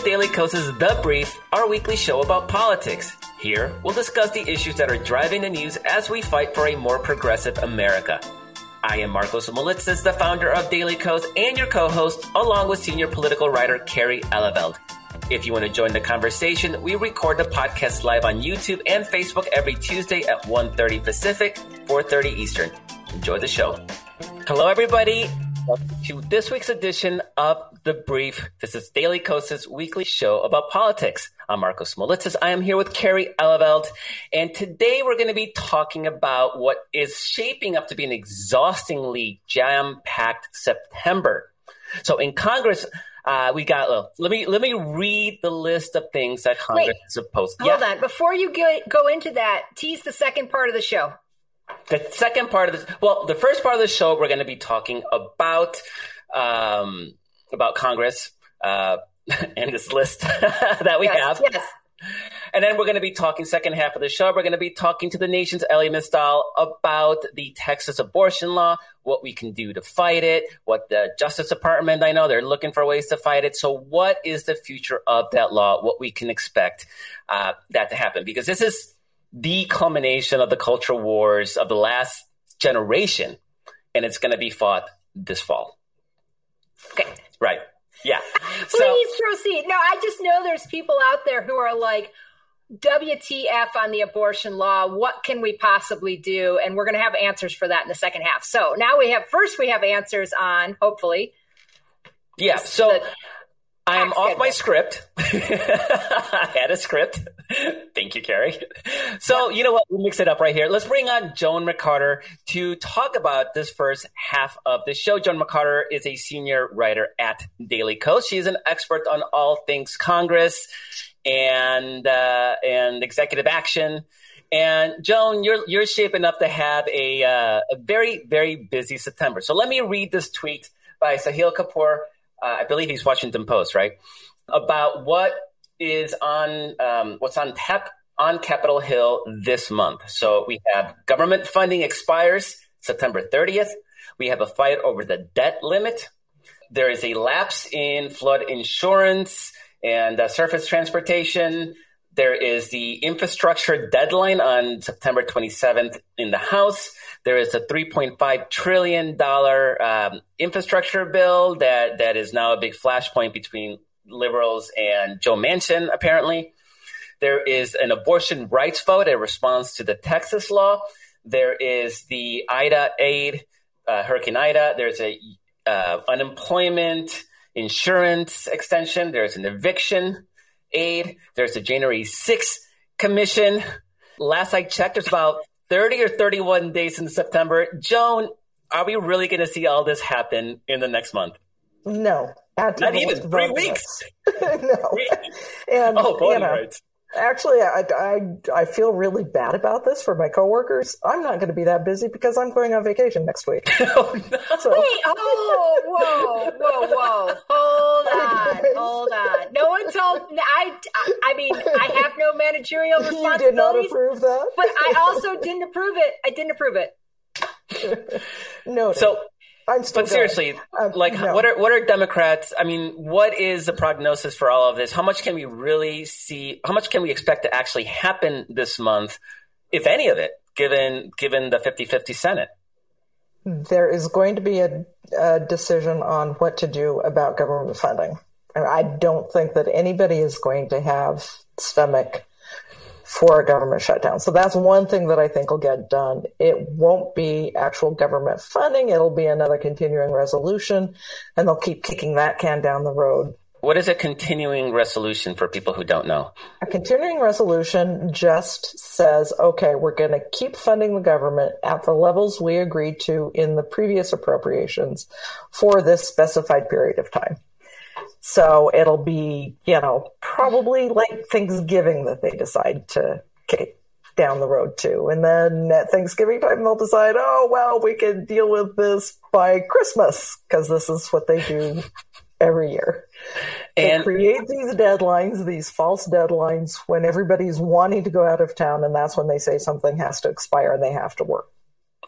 to Daily Kos' The Brief, our weekly show about politics. Here, we'll discuss the issues that are driving the news as we fight for a more progressive America. I am Markos Moulitsas, the founder of Daily Kos and your co-host, along with senior political writer Kerry Eleveld. If you want to join the conversation, we record the podcast live on YouTube and Facebook every Tuesday at 1.30 Pacific, 4.30 Eastern. Enjoy the show. Hello, everybody. Welcome to this week's edition of The Brief. This is Daily Kos' weekly show about politics. I'm Markos Moulitsas. I am here with Kerry Eleveld. And today we're going to be talking about what is shaping up to be an exhaustingly jam-packed September. So in Congress, uh, we got. Uh, let me let me read the list of things that Congress Wait, is supposed. to Hold yeah. on, before you go, go into that, tease the second part of the show. The second part of this, well, the first part of the show, we're going to be talking about um, about Congress uh, and this list that we yes, have. Yes. And then we're going to be talking second half of the show. We're going to be talking to the nation's Elie Mystal about the Texas abortion law, what we can do to fight it, what the Justice Department, I know they're looking for ways to fight it. So what is the future of that law? What we can expect uh, that to happen? Because this is the culmination of the cultural wars of the last generation, and it's going to be fought this fall. Okay. Right. Yeah. Please so, proceed. No, I just know there's people out there who are like, WTF on the abortion law? What can we possibly do? And we're going to have answers for that in the second half. So now we have, first, we have answers on, hopefully. Yeah. So the, I am off my script. I had a script. Thank you, Kerry. So, you know what? We'll mix it up right here. Let's bring on Joan McCarter to talk about this first half of the show. Joan McCarter is a senior writer at Daily Kos. She is an expert on all things Congress and uh, and executive action. And Joan, you're you're shaping up to have a uh, a very very busy September. So let me read this tweet by Sahil Kapoor uh, I believe he's Washington Post, right? About what is on um, what's on tap on Capitol Hill this month. So we have government funding expires September 30th. We have a fight over the debt limit. There is a lapse in flood insurance and uh, surface transportation. There is the infrastructure deadline on September 27th in the House. There is a $3.5 trillion um, infrastructure bill that, that is now a big flashpoint between liberals and Joe Manchin, apparently. There is an abortion rights vote in response to the Texas law. There is the Ida aid, uh, Hurricane Ida. There's a uh, unemployment insurance extension. There's an eviction aid. There's a January 6th commission. Last I checked, there's about 30 or 31 days in September. Joan, are we really going to see all this happen in the next month? No. Not even three weeks. no. And, oh, voting you know, rights. Actually, I, I, I feel really bad about this for my coworkers. I'm not going to be that busy because I'm going on vacation next week. oh, no. so, Wait, oh, whoa, whoa, whoa. Hold on, hold on. No one told I, I mean, I have no managerial responsibilities. You did not approve that? But I also didn't approve it. I didn't approve it. no. So I'm still. But going. seriously, um, like, no. what are what are Democrats? I mean, what is the prognosis for all of this? How much can we really see? How much can we expect to actually happen this month, if any of it, given given the 50-50 Senate? There is going to be a, a decision on what to do about government funding. I don't think that anybody is going to have stomach for a government shutdown. So that's one thing that I think will get done. It won't be actual government funding. It'll be another continuing resolution and they'll keep kicking that can down the road. What is a continuing resolution for people who don't know? A continuing resolution just says, okay, we're going to keep funding the government at the levels we agreed to in the previous appropriations for this specified period of time. So it'll be, you know, probably like Thanksgiving that they decide to kick down the road to. And then at Thanksgiving time, they'll decide, oh, well, we can deal with this by Christmas because this is what they do every year. And they create these deadlines, these false deadlines when everybody's wanting to go out of town. And that's when they say something has to expire and they have to work.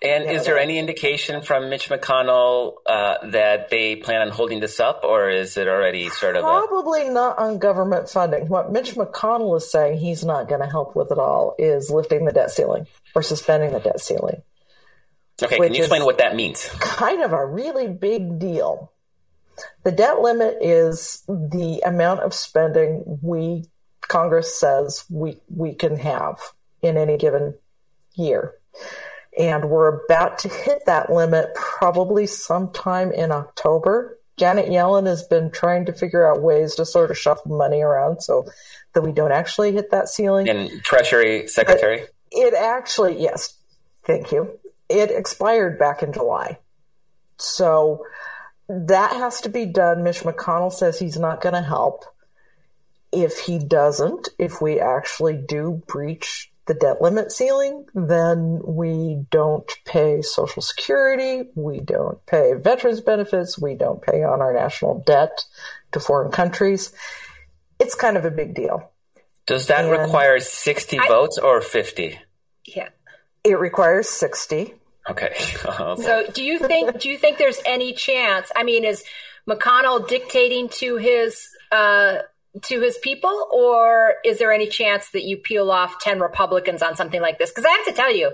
And yeah, is there any indication from Mitch McConnell uh, that they plan on holding this up, or is it already sort of probably a... not on government funding? What Mitch McConnell is saying he's not going to help with at all is lifting the debt ceiling or suspending the debt ceiling. Okay, can you explain what that means? Kind of a really big deal. The debt limit is the amount of spending we Congress says we we can have in any given year. And we're about to hit that limit probably sometime in October. Janet Yellen has been trying to figure out ways to sort of shuffle money around so that we don't actually hit that ceiling. And Treasury Secretary? But it actually, yes, thank you. It expired back in July. So that has to be done. Mitch McConnell says he's not going to help. If he doesn't, if we actually do breach the debt limit ceiling, then we don't pay Social Security, we don't pay veterans benefits, we don't pay on our national debt to foreign countries. It's kind of a big deal. Does that and require 60 I, votes or 50? Yeah. It requires 60. Okay. so do you think do you think there's any chance? I mean, is McConnell dictating to his uh, to his people, or is there any chance that you peel off ten Republicans on something like this? Because I have to tell you,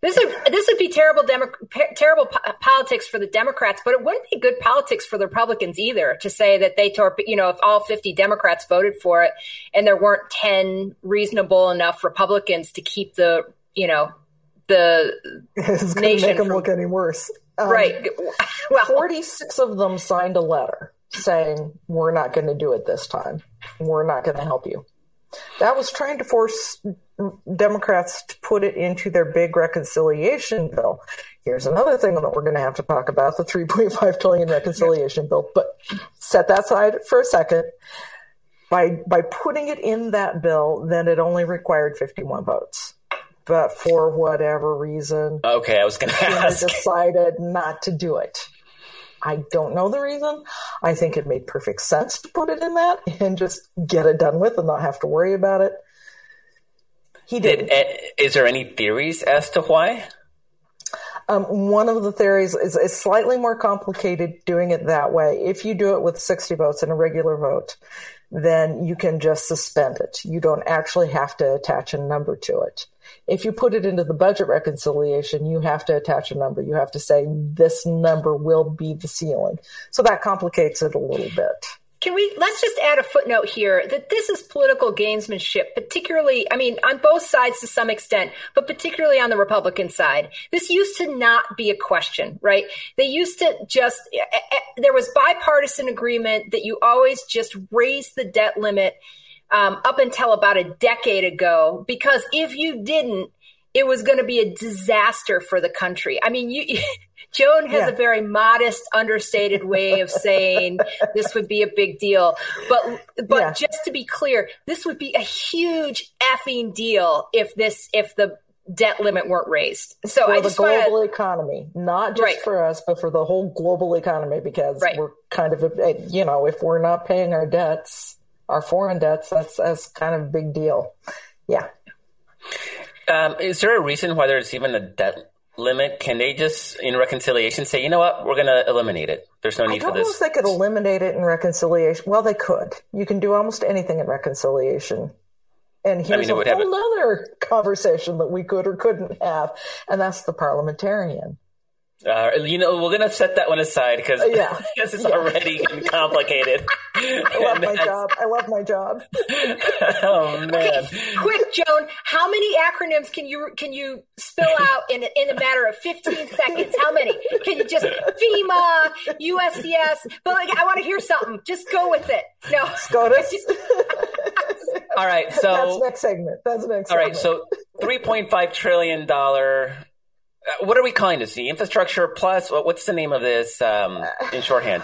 this would this would be terrible Demo- terrible po- politics for the Democrats, but it wouldn't be good politics for the Republicans either. To say that they torp- you know, if all fifty Democrats voted for it and there weren't ten reasonable enough Republicans to keep the you know the it's going to make them from- look any worse. Um, right. well, 46 of them signed a letter saying, We're not going to do it this time. We're not going to help you. That was trying to force Democrats to put it into their big reconciliation bill. Here's another thing that we're going to have to talk about the 3.5 trillion reconciliation bill. But set that aside for a second. By by putting it in that bill, then it only required 51 votes. But for whatever reason, okay, I was going to ask, decided not to do it. I don't know the reason. I think it made perfect sense to put it in that and just get it done with and not have to worry about it. He did. did is there any theories as to why? Um, one of the theories is, is, slightly more complicated doing it that way. If you do it with 60 votes in a regular vote, then you can just suspend it. You don't actually have to attach a number to it. If you put it into the budget reconciliation, you have to attach a number. You have to say this number will be the ceiling. So that complicates it a little bit. Can we let's just add a footnote here that this is political gamesmanship, particularly, I mean, on both sides to some extent, but particularly on the Republican side. This used to not be a question, right? They used to just, eh, eh, there was bipartisan agreement that you always just raise the debt limit um, up until about a decade ago, because if you didn't, it was going to be a disaster for the country. I mean, you, Joan has yeah. a very modest, understated way of saying this would be a big deal. But but yeah. just to be clear, this would be a huge effing deal if this if the debt limit weren't raised. So for I the global wanna, economy, not just right. for us, but for the whole global economy, because right. we're kind of you know if we're not paying our debts, our foreign debts, that's that's kind of a big deal. Yeah. Um, is there a reason why there's even a debt limit? Can they just, in reconciliation, say, you know what, we're going to eliminate it? There's no need for this. I they could eliminate it in reconciliation. Well, they could. You can do almost anything in reconciliation. And here's I mean, a whole other conversation that we could or couldn't have, and that's the parliamentarian. Uh, you know, we're gonna set that one aside because yeah. it's yeah. already complicated. I love my job. I love my job. oh man! Okay, quick, Joan. How many acronyms can you can you spill out in in a matter of fifteen seconds? How many? Can you just FEMA, USCS? But like, I want to hear something. Just go with it. No, SCOTUS. all right, so that's next segment. That's next. All right, so three point five trillion dollar uh, what are we calling this? The infrastructure plus? What's the name of this um, in shorthand?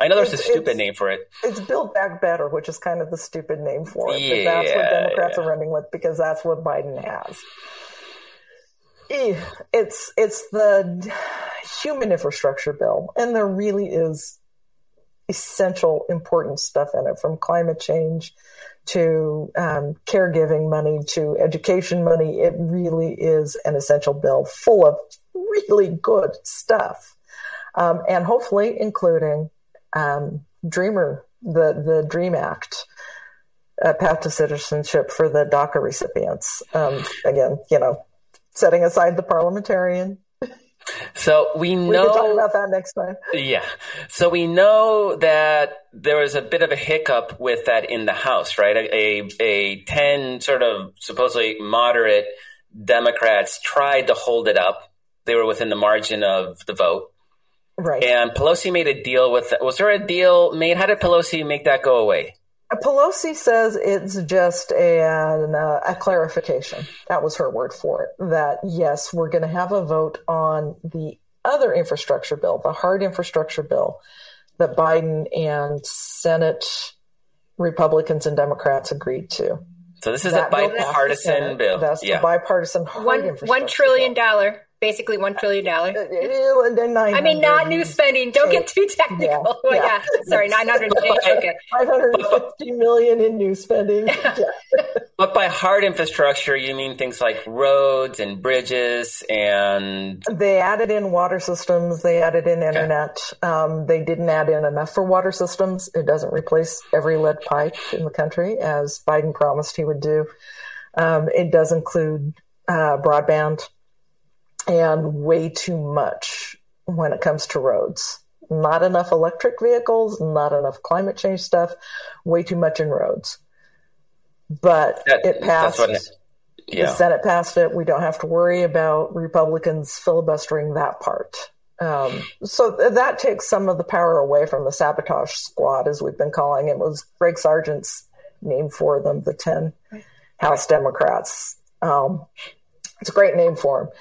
I know there's a stupid name for it. It's Build Back Better, which is kind of the stupid name for it. Yeah, that's what Democrats yeah. are running with because that's what Biden has. It's it's the human infrastructure bill, and there really is essential, important stuff in it, from climate change to um, caregiving money to education money. It really is an essential bill full of really good stuff, um, and hopefully including um, Dreamer, the the Dream Act. Uh, path to citizenship for the DACA recipients. Um, again, you know, setting aside the parliamentarian so we know. We can talk about that next time. Yeah. So we know that there was a bit of a hiccup with that in the House, right? A, a, a 10 sort of supposedly moderate Democrats tried to hold it up. They were within the margin of the vote. Right. And Pelosi made a deal with, was there a deal made? How did Pelosi make that go away? Pelosi says it's just an, uh, a clarification. That was her word for it. That yes, we're going to have a vote on the other infrastructure bill, the hard infrastructure bill that Biden and Senate Republicans and Democrats agreed to. So this is that a bipartisan bill. That's yeah. the bipartisan hard one, infrastructure one trillion dollar basically one trillion dollars. I mean, not new spending. Don't get too technical. Yeah, yeah. yeah. sorry, nine hundred. Okay, five hundred fifty million in new spending. but by hard infrastructure, you mean things like roads and bridges, and they added in water systems. They added in internet. Okay. Um, they didn't add in enough for water systems. It doesn't replace every lead pipe in the country, as Biden promised he would do. Um, it does include uh, broadband and way too much when it comes to roads. Not enough electric vehicles, not enough climate change stuff, way too much in roads. But that, it passed. yeah. The Senate passed it. We don't have to worry about Republicans filibustering that part. Um, so th- that takes some of the power away from the sabotage squad, as we've been calling it. it was Greg Sargent's name for them, the 10 House Democrats. Um, it's a great name for them.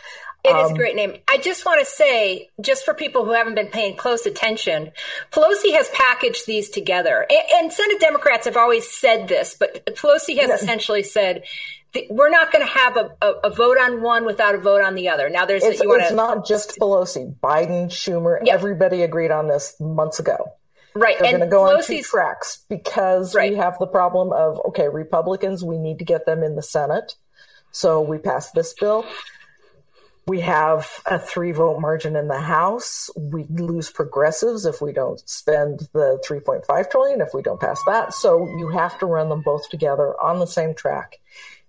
It um, is a um, great name. I just want to say, just for people who haven't been paying close attention, Pelosi has packaged these together. And, and Senate Democrats have always said this, but Pelosi has essentially said, we're not going to have a, a, a, vote on one without a vote on the other. Now, there's it's, wanna, it's not just Pelosi, Biden, Schumer, everybody agreed on this months ago. Right, they're going to go Pelosi's, on two tracks because right. we have the problem of okay, Republicans, we need to get them in the Senate, so we pass this bill. We have a three vote margin in the House. We lose progressives if we don't spend the 3.5 trillion, if we don't pass that. So you have to run them both together on the same track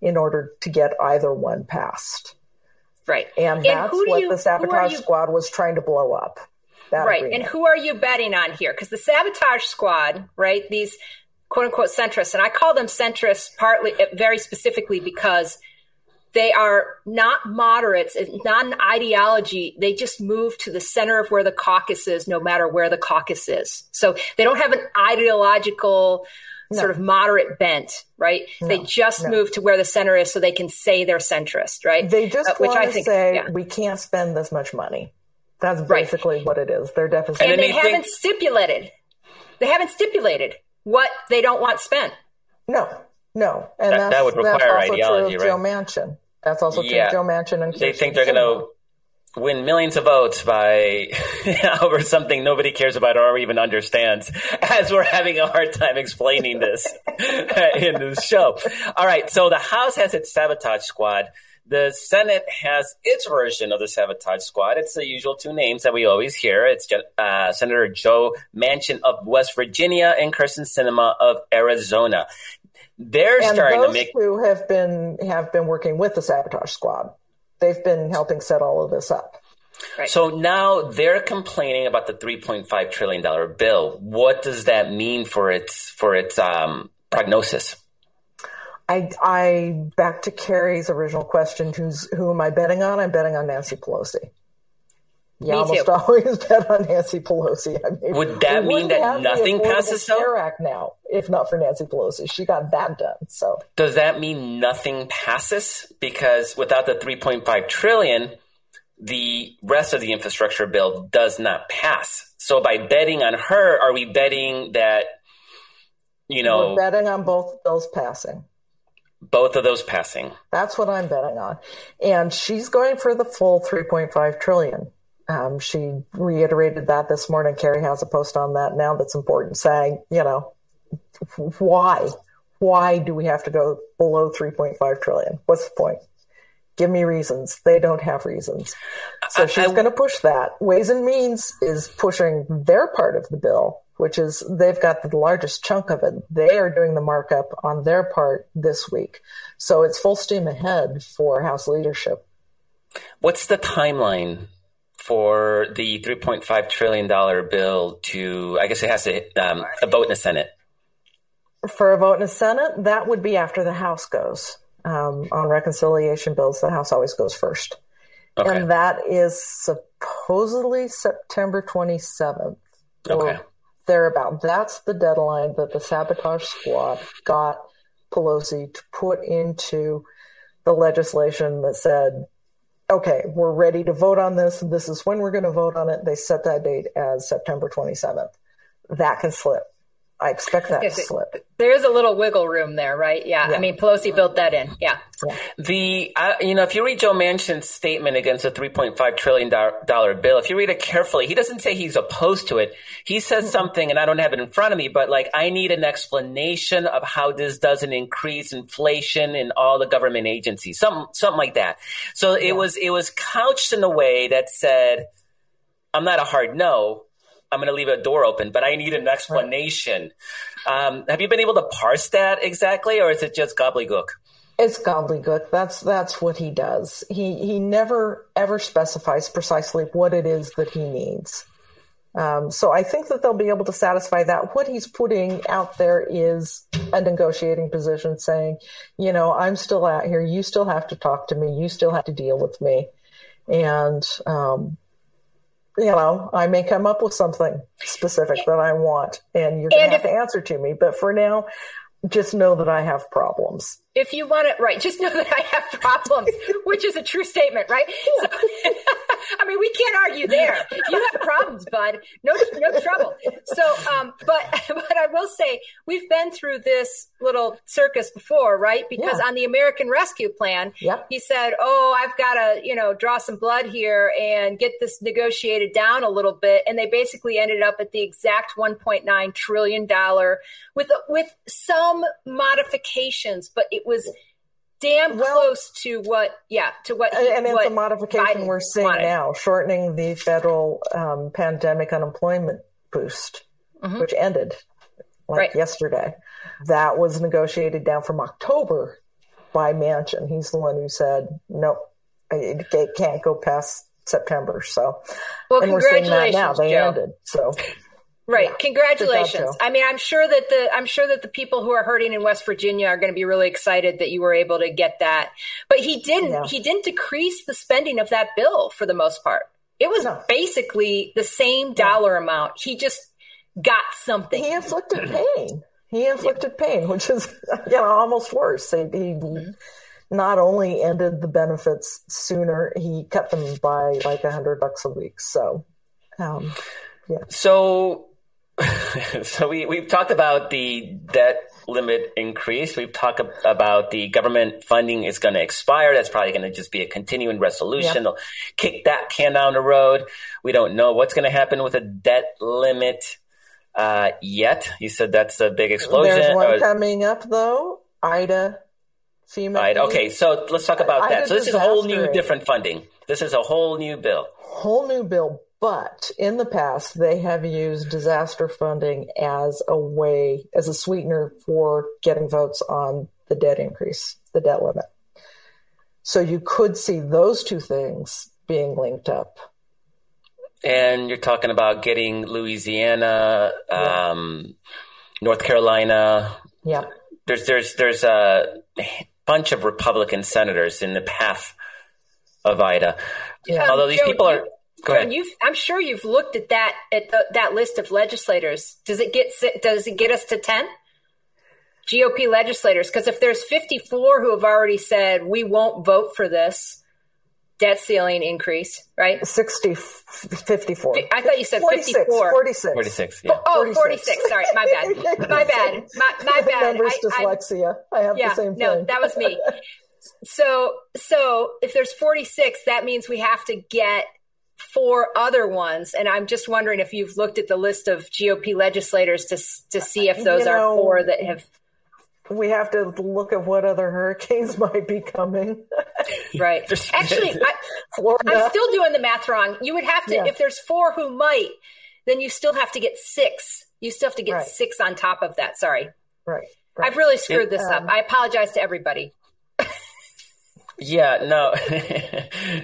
in order to get either one passed. Right. And, and that's what you, the sabotage you, squad was trying to blow up. right. Agreement. And who are you betting on here? Because the sabotage squad, right, these quote unquote centrists, and I call them centrists partly, very specifically because they are not moderates. It's not an ideology. They just move to the center of where the caucus is, no matter where the caucus is. So they don't have an ideological no. sort of moderate bent, right? No, they just no. move to where the center is so they can say they're centrist, right? They just uh, which I think, say yeah. we can't spend this much money. That's basically right. what it is. Their deficit. And, and they haven't think- stipulated. They haven't stipulated what they don't want spent. No, no, and that, that would require ideology, right? Joe Manchin. That's also true yeah. Joe Manchin and they think they're going to win millions of votes by over something nobody cares about or even understands as we're having a hard time explaining this in this show. All right. So the House has its sabotage squad. The Senate has its version of the sabotage squad. It's the usual two names that we always hear. It's uh, Senator Joe Manchin of West Virginia and Kyrsten Sinema of Arizona. They're and starting to make who have been have been working with the sabotage squad. They've been helping set all of this up. Right. So now they're complaining about the 3.5 trillion dollar bill. What does that mean for its for its um, prognosis? I, I back to Kerry's original question: Who's who am I betting on? I'm betting on Nancy Pelosi. You Me almost too. always bet on Nancy Pelosi. I mean, Would that mean that nothing passes Care Act now, if not for Nancy Pelosi? She got that done. So does that mean nothing passes? Because without the 3.5 trillion, the rest of the infrastructure bill does not pass. So by betting on her, are we betting that you know? We're betting on both bills passing. Both of those passing. That's what I'm betting on, and she's going for the full 3.5 trillion Um, she reiterated that this morning. Kerry has a post on that now that's important, saying, you know, why? Why do we have to go below 3.5 trillion? What's the point? Give me reasons. They don't have reasons. So she's going to push that. Ways and Means is pushing their part of the bill, which is they've got the largest chunk of it. They are doing the markup on their part this week. So it's full steam ahead for House leadership. What's the timeline for the $3.5 trillion bill to, I guess it has to um, a vote in the Senate? For a vote in the Senate, that would be after the House goes um, on reconciliation bills, the House always goes first. Okay. And that is supposedly September 27th. Okay. Thereabout. That's the deadline that the sabotage squad got Pelosi to put into the legislation that said, okay, we're ready to vote on this. This is when we're going to vote on it. They set that date as September 27th. That can slip. I expect that to slip. There is a little wiggle room there, right? Yeah. yeah. I mean, Pelosi built that in. Yeah. yeah. The uh, you know, if you read Joe Manchin's statement against the 3.5 trillion dollar bill, if you read it carefully, he doesn't say he's opposed to it. He says mm-hmm. something, and I don't have it in front of me, but like I need an explanation of how this doesn't increase inflation in all the government agencies, something something like that. So yeah. it was it was couched in a way that said, "I'm not a hard no." I'm going to leave a door open, but I need an explanation. Um, have you been able to parse that exactly, or is it just gobbledygook? It's gobbledygook. That's that's what he does. He he never ever specifies precisely what it is that he needs. Um, so I think that they'll be able to satisfy that. What he's putting out there is a negotiating position, saying, you know, I'm still out here. You still have to talk to me. You still have to deal with me, and um, you know, I may come up with something specific that I want and you're going to have to answer to me. But for now, just know that I have problems. If you want it right, just know that I have problems, which is a true statement, right? So, I mean, we can't argue there. You have problems, bud. No, no trouble. So, um, but, but I will say we've been through this little circus before, right? Because yeah. on the American Rescue Plan, yep. he said, "Oh, I've got to, you know, draw some blood here and get this negotiated down a little bit," and they basically ended up at the exact 1.9 trillion dollar with with some modifications, but it was damn well, close to what yeah to what he, and it's what a modification Biden we're seeing wanted. now shortening the federal um, pandemic unemployment boost mm-hmm. which ended like right. yesterday that was negotiated down from october by Manchin he's the one who said nope it, it can't go past september so well, and we're seeing that now they Joe. ended so Right. Yeah. Congratulations. I mean, I'm sure that the I'm sure that the people who are hurting in West Virginia are going to be really excited that you were able to get that. But he didn't yeah. he didn't decrease the spending of that bill for the most part. It was no. basically the same dollar yeah. amount. He just got something. He inflicted pain. He inflicted pain, which is you know almost worse. He, he mm-hmm. not only ended the benefits sooner, he cut them by like a hundred bucks a week. So, um, yeah. So so we, we've talked about the debt limit increase. We've talked about the government funding is going to expire. That's probably going to just be a continuing resolution. Yep. They'll kick that can down the road. We don't know what's going to happen with a debt limit uh, yet. You said that's a big explosion. There's one or, coming up though. Ida, FEMA. Ida. Okay, so let's talk about Ida that. So this is a whole new different funding. This is a whole new bill. Whole new bill, but in the past, they have used disaster funding as a way, as a sweetener for getting votes on the debt increase, the debt limit. So you could see those two things being linked up. And you're talking about getting Louisiana, yeah. um, North Carolina. Yeah. There's there's there's a bunch of Republican senators in the path of Ida. Yeah. Although these people are Go ahead. You've, I'm sure you've looked at that at the, that list of legislators. Does it get does it get us to ten GOP legislators? Because if there's 54 who have already said we won't vote for this debt ceiling increase, right? 60, 54. I thought you said 46, 54. 46. 46, yeah. Oh, 46. 46. Sorry, my bad. My bad. My, my bad. Numbers I, dyslexia. I, I have yeah, the same thing. No, that was me. so, so if there's 46, that means we have to get four other ones, and I'm just wondering if you've looked at the list of GOP legislators to to see if those you know, are four that have. We have to look at what other hurricanes might be coming. right. Actually, I, am still doing the math wrong. You would have to, yeah. if there's four who might, then you still have to get six. You still have to get right. six on top of that. Sorry. Right. right. I've really screwed it, this um, up. I apologize to everybody. yeah. No.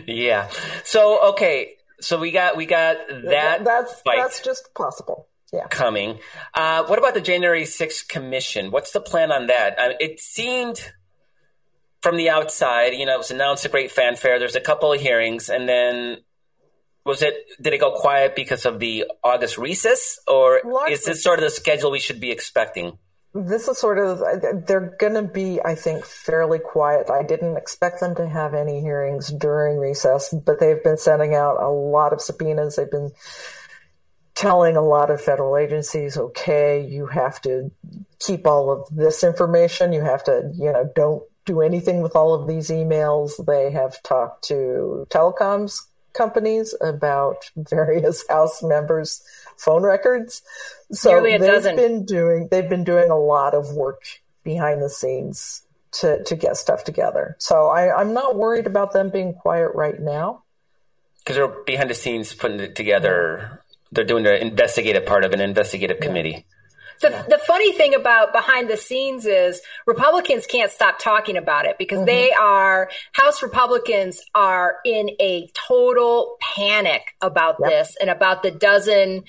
yeah. So okay so we got we got that. That's that's just possible. Yeah. Coming. Uh, what about the January 6th commission? What's the plan on that? It seemed from the outside, you know, it was announced a great fanfare. There's a couple of hearings, and then was it? Did it go quiet because of the August recess, or is this sort of the schedule we should be expecting? This is sort of uh, they're going to be i think fairly quiet. I didn't expect them to have any hearings during recess but they've been sending out a lot of subpoenas. They've been telling a lot of federal agencies okay you have to keep all of this information. You have to you know don't do anything with all of these emails. They have talked to telecoms companies about various house members phone records. So they've dozen. been doing they've been doing a lot of work behind the scenes to to get stuff together. So I, I'm not worried about them being quiet right now. Because they're behind the scenes putting it together. They're doing the investigative part of an investigative yeah. committee. The, yeah. the funny thing about behind the scenes is Republicans can't stop talking about it because mm-hmm. they are, House Republicans are in a total panic about yep. this and about the dozen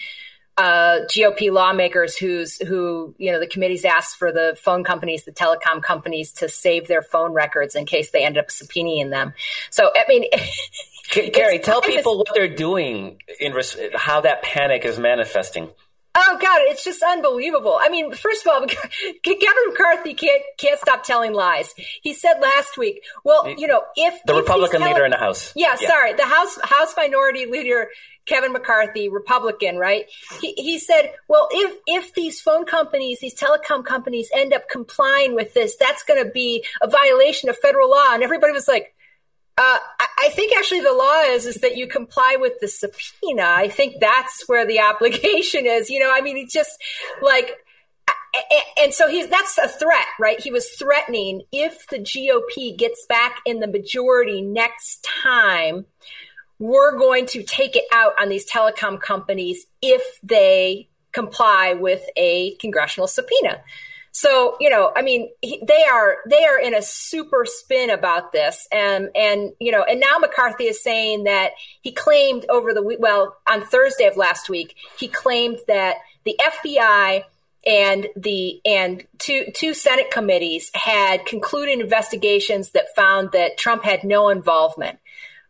uh, GOP lawmakers who's who you know the committees asked for the phone companies, the telecom companies to save their phone records in case they end up subpoenaing them. So I mean, Kerry, tell people what they're doing in res- how that panic is manifesting. Oh God, it's just unbelievable. I mean, first of all, Kevin McCarthy can't can't stop telling lies. He said last week, well, you know, if the if Republican telling, leader in the House, yeah, yeah, sorry, the House House Minority Leader Kevin McCarthy, Republican, right? He he said, well, if if these phone companies, these telecom companies, end up complying with this, that's going to be a violation of federal law, and everybody was like uh, I think actually the law is is that you comply with the subpoena. I think that's where the obligation is. You know, I mean, it's just like, and so he's that's a threat, right? He was threatening if the GOP gets back in the majority next time, we're going to take it out on these telecom companies if they comply with a congressional subpoena. So, you know, I mean, he, they are they are in a super spin about this, and and you know, and now McCarthy is saying that he claimed over the week, well, on Thursday of last week, he claimed that the FBI and the and two two Senate committees had concluded investigations that found that Trump had no involvement.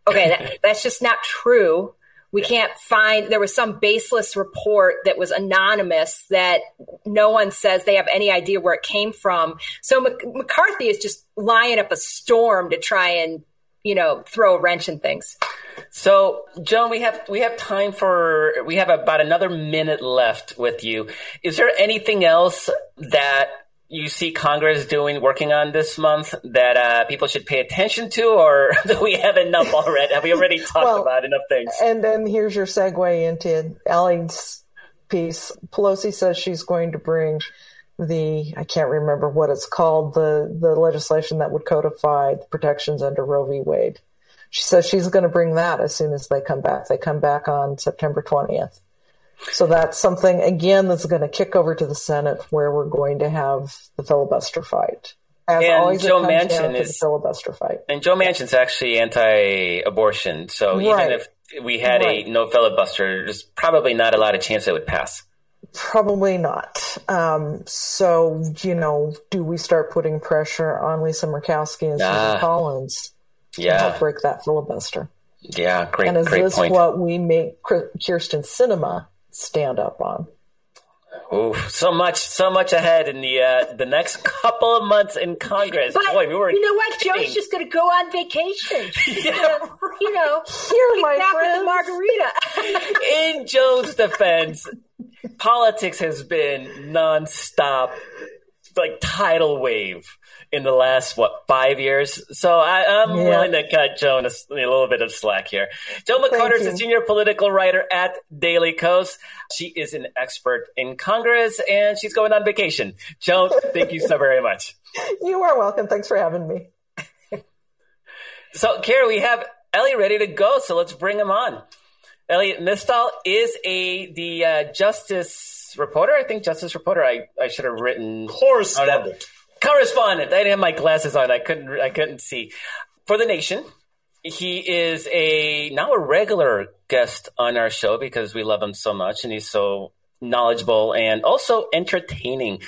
Okay, that, that's just not true. We can't find, there was some baseless report that was anonymous that no one says they have any idea where it came from. So McCarthy is just lying up a storm to try and, you know, throw a wrench in things. So, Joan, we have we have time for we have about another minute left with you. Is there anything else that you see Congress doing, working on this month that uh, people should pay attention to, or do we have enough already? Have we already talked well, about enough things? And then here's your segue into Elie's piece. Pelosi says she's going to bring the I can't remember what it's called the the legislation that would codify the protections under Roe v. Wade. She says she's going to bring that as soon as they come back. They come back on September twentieth. So that's something, again, that's going to kick over to the Senate where we're going to have the filibuster fight. As and always, Joe Manchin is filibuster fight. And Joe Manchin's actually anti-abortion, so right. even if we had right. a no filibuster, there's probably not a lot of chance it would pass. Probably not. Um, so you know, do we start putting pressure on Lisa Murkowski and ah, Susan Collins yeah. to help break that filibuster? Yeah, great. And is great this point. what we make Kyrsten Sinema stand up on. Oh, so much, so much ahead in the uh, the next couple of months in Congress. But Boy, we were. You know what? Kidding. Joe's just going to go on vacation. yeah. Gonna, you know, here, my friend, margarita. in Joe's defense, politics has been nonstop, like tidal wave in the last what five years. So I, am yeah. willing to cut Joan a, a, little bit of slack here. Joan McCarter is a senior political writer at Daily Kos. She is an expert in Congress, and she's going on vacation. Joan, thank you so very much. You are welcome. Thanks for having me. so, Kara, we have Elie ready to go. So let's bring him on. Elliot Mystal is a the uh, justice reporter. I think justice reporter. I, I should have written correspondent. Correspondent. I didn't have my glasses on. I couldn't I couldn't see. For the Nation, he is a now a regular guest on our show because we love him so much, and he's so knowledgeable and also entertaining.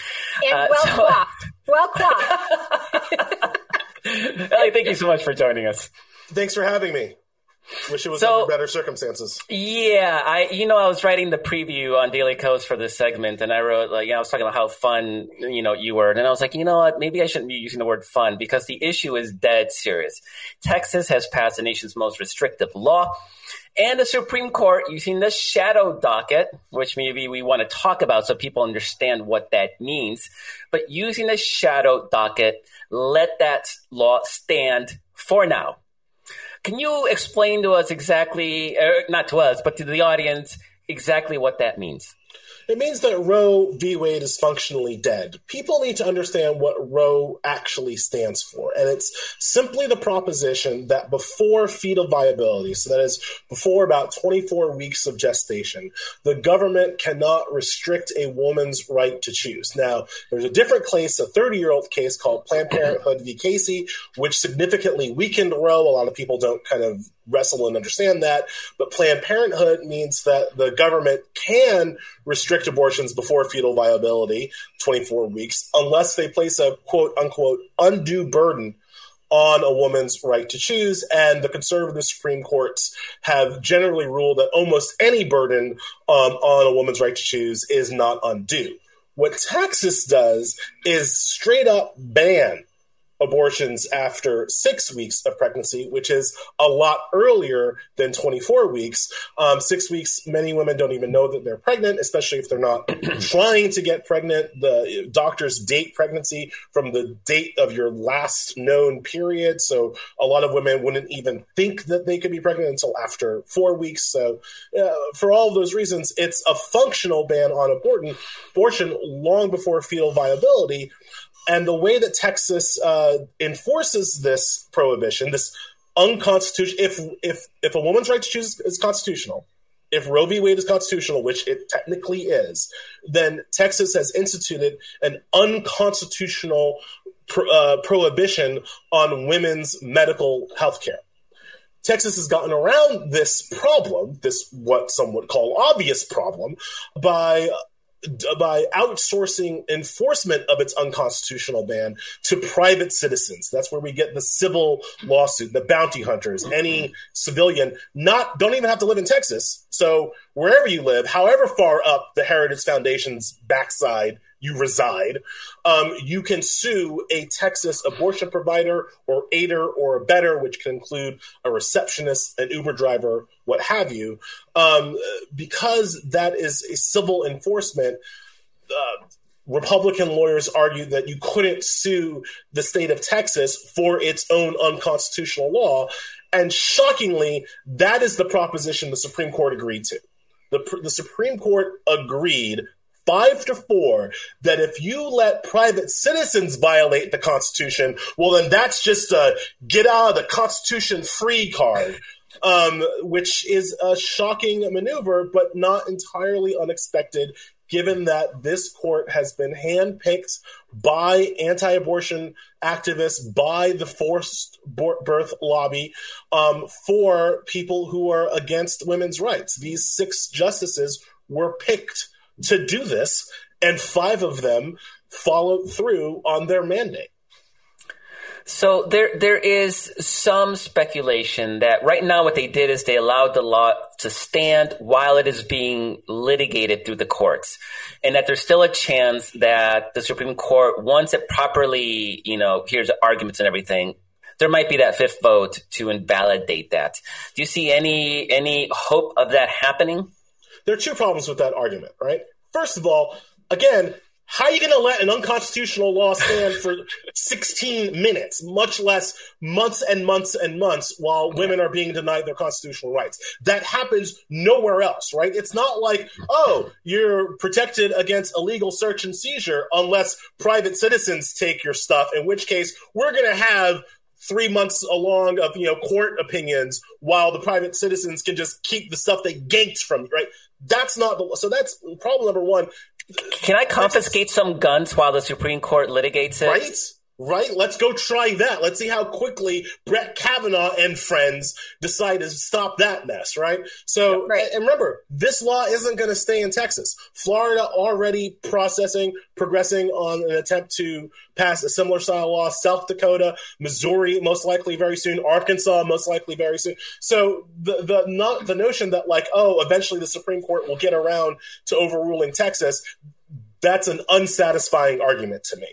And uh, well so, coiffed. Well coiffed. Elie, thank you so much for joining us. Thanks for having me. Wish it was so, under better circumstances. Yeah, I you know I was writing the preview on Daily Kos for this segment, and I wrote like you know, I was talking about how fun you know you were, and I was like, you know what, maybe I shouldn't be using the word fun because the issue is dead serious. Texas has passed the nation's most restrictive law. And the Supreme Court using the shadow docket, which maybe we want to talk about so people understand what that means, but using the shadow docket, let that law stand for now can you explain to us exactly, uh, not to us, but to the audience, exactly what that means? It means that Roe v. Wade is functionally dead. People need to understand what Roe actually stands for. And it's simply the proposition that before fetal viability, so that is before about 24 weeks of gestation, the government cannot restrict a woman's right to choose. Now, there's a different case, a 30 year old case called Planned Parenthood v. Casey, which significantly weakened Roe. A lot of people don't kind of wrestle and understand that. But Planned Parenthood means that the government can restrict abortions before fetal viability, 24 weeks, unless they place a quote unquote undue burden on a woman's right to choose. And the conservative Supreme Courts have generally ruled that almost any burden um, on a woman's right to choose is not undue. What Texas does is straight up ban abortions after six weeks of pregnancy, which is a lot earlier than 24 weeks. Um, six weeks, many women don't even know that they're pregnant, especially if they're not trying to get pregnant. The doctors date pregnancy from the date of your last known period. So a lot of women wouldn't even think that they could be pregnant until after four weeks. So uh, for all of those reasons, it's a functional ban on abortion, abortion long before fetal viability. And the way that Texas uh, enforces this prohibition, this unconstitutional, if if if a woman's right to choose is constitutional, if Roe v. Wade is constitutional, which it technically is, then Texas has instituted an unconstitutional pro- uh, prohibition on women's medical health care. Texas has gotten around this problem, this what some would call obvious problem, by by outsourcing enforcement of its unconstitutional ban to private citizens. That's where we get the civil lawsuit, the bounty hunters, any civilian not don't even have to live in Texas. So wherever you live, however far up the Heritage Foundation's backside you reside, um, you can sue a Texas abortion provider or aider or abettor, which can include a receptionist, an Uber driver, what have you, um, because that is a civil enforcement. Uh, Republican lawyers argued that you couldn't sue the state of Texas for its own unconstitutional law. And shockingly, that is the proposition the Supreme Court agreed to. The, the Supreme Court agreed five to four that if you let private citizens violate the Constitution, well, then that's just a get out of the Constitution free card. Um, which is a shocking maneuver, but not entirely unexpected, given that this court has been handpicked by anti abortion activists, by the forced birth lobby, um, for people who are against women's rights. These six justices were picked to do this, and five of them followed through on their mandate. So there, there is some speculation that right now what they did is they allowed the law to stand while it is being litigated through the courts, and that there's still a chance that the Supreme Court, once it properly, you know, hears arguments and everything, there might be that fifth vote to invalidate that. Do you see any any hope of that happening? There are two problems with that argument, right? First of all, again, how are you going to let an unconstitutional law stand for 16 minutes, much less months and months and months while women are being denied their constitutional rights? That happens nowhere else, right? It's not like, oh, you're protected against illegal search and seizure unless private citizens take your stuff, in which case we're going to have three months along of you know court opinions while the private citizens can just keep the stuff they ganked from right? That's not the so that's problem number one. Can I confiscate some guns while the Supreme Court litigates it? Right? Right? Let's go try that. Let's see how quickly Brett Kavanaugh and friends decide to stop that mess, right? So, right. and remember, this law isn't going to stay in Texas. Florida already processing, progressing on an attempt to pass a similar style law. South Dakota, Missouri, most likely very soon. Arkansas, most likely very soon. So the the not the notion that like, oh, eventually the Supreme Court will get around to overruling Texas that's an unsatisfying argument to me.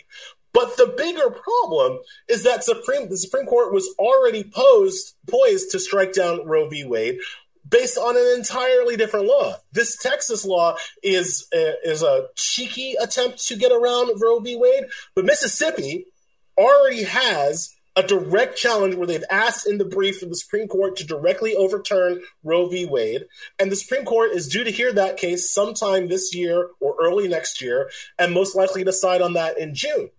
But the bigger problem is that Supreme the Supreme Court was already posed poised to strike down Roe v. Wade based on an entirely different law. This Texas law is a, is a cheeky attempt to get around Roe v. Wade, but Mississippi already has a direct challenge where they've asked in the brief for the Supreme Court to directly overturn Roe v. Wade. And the Supreme Court is due to hear that case sometime this year or early next year, and most likely decide on that in June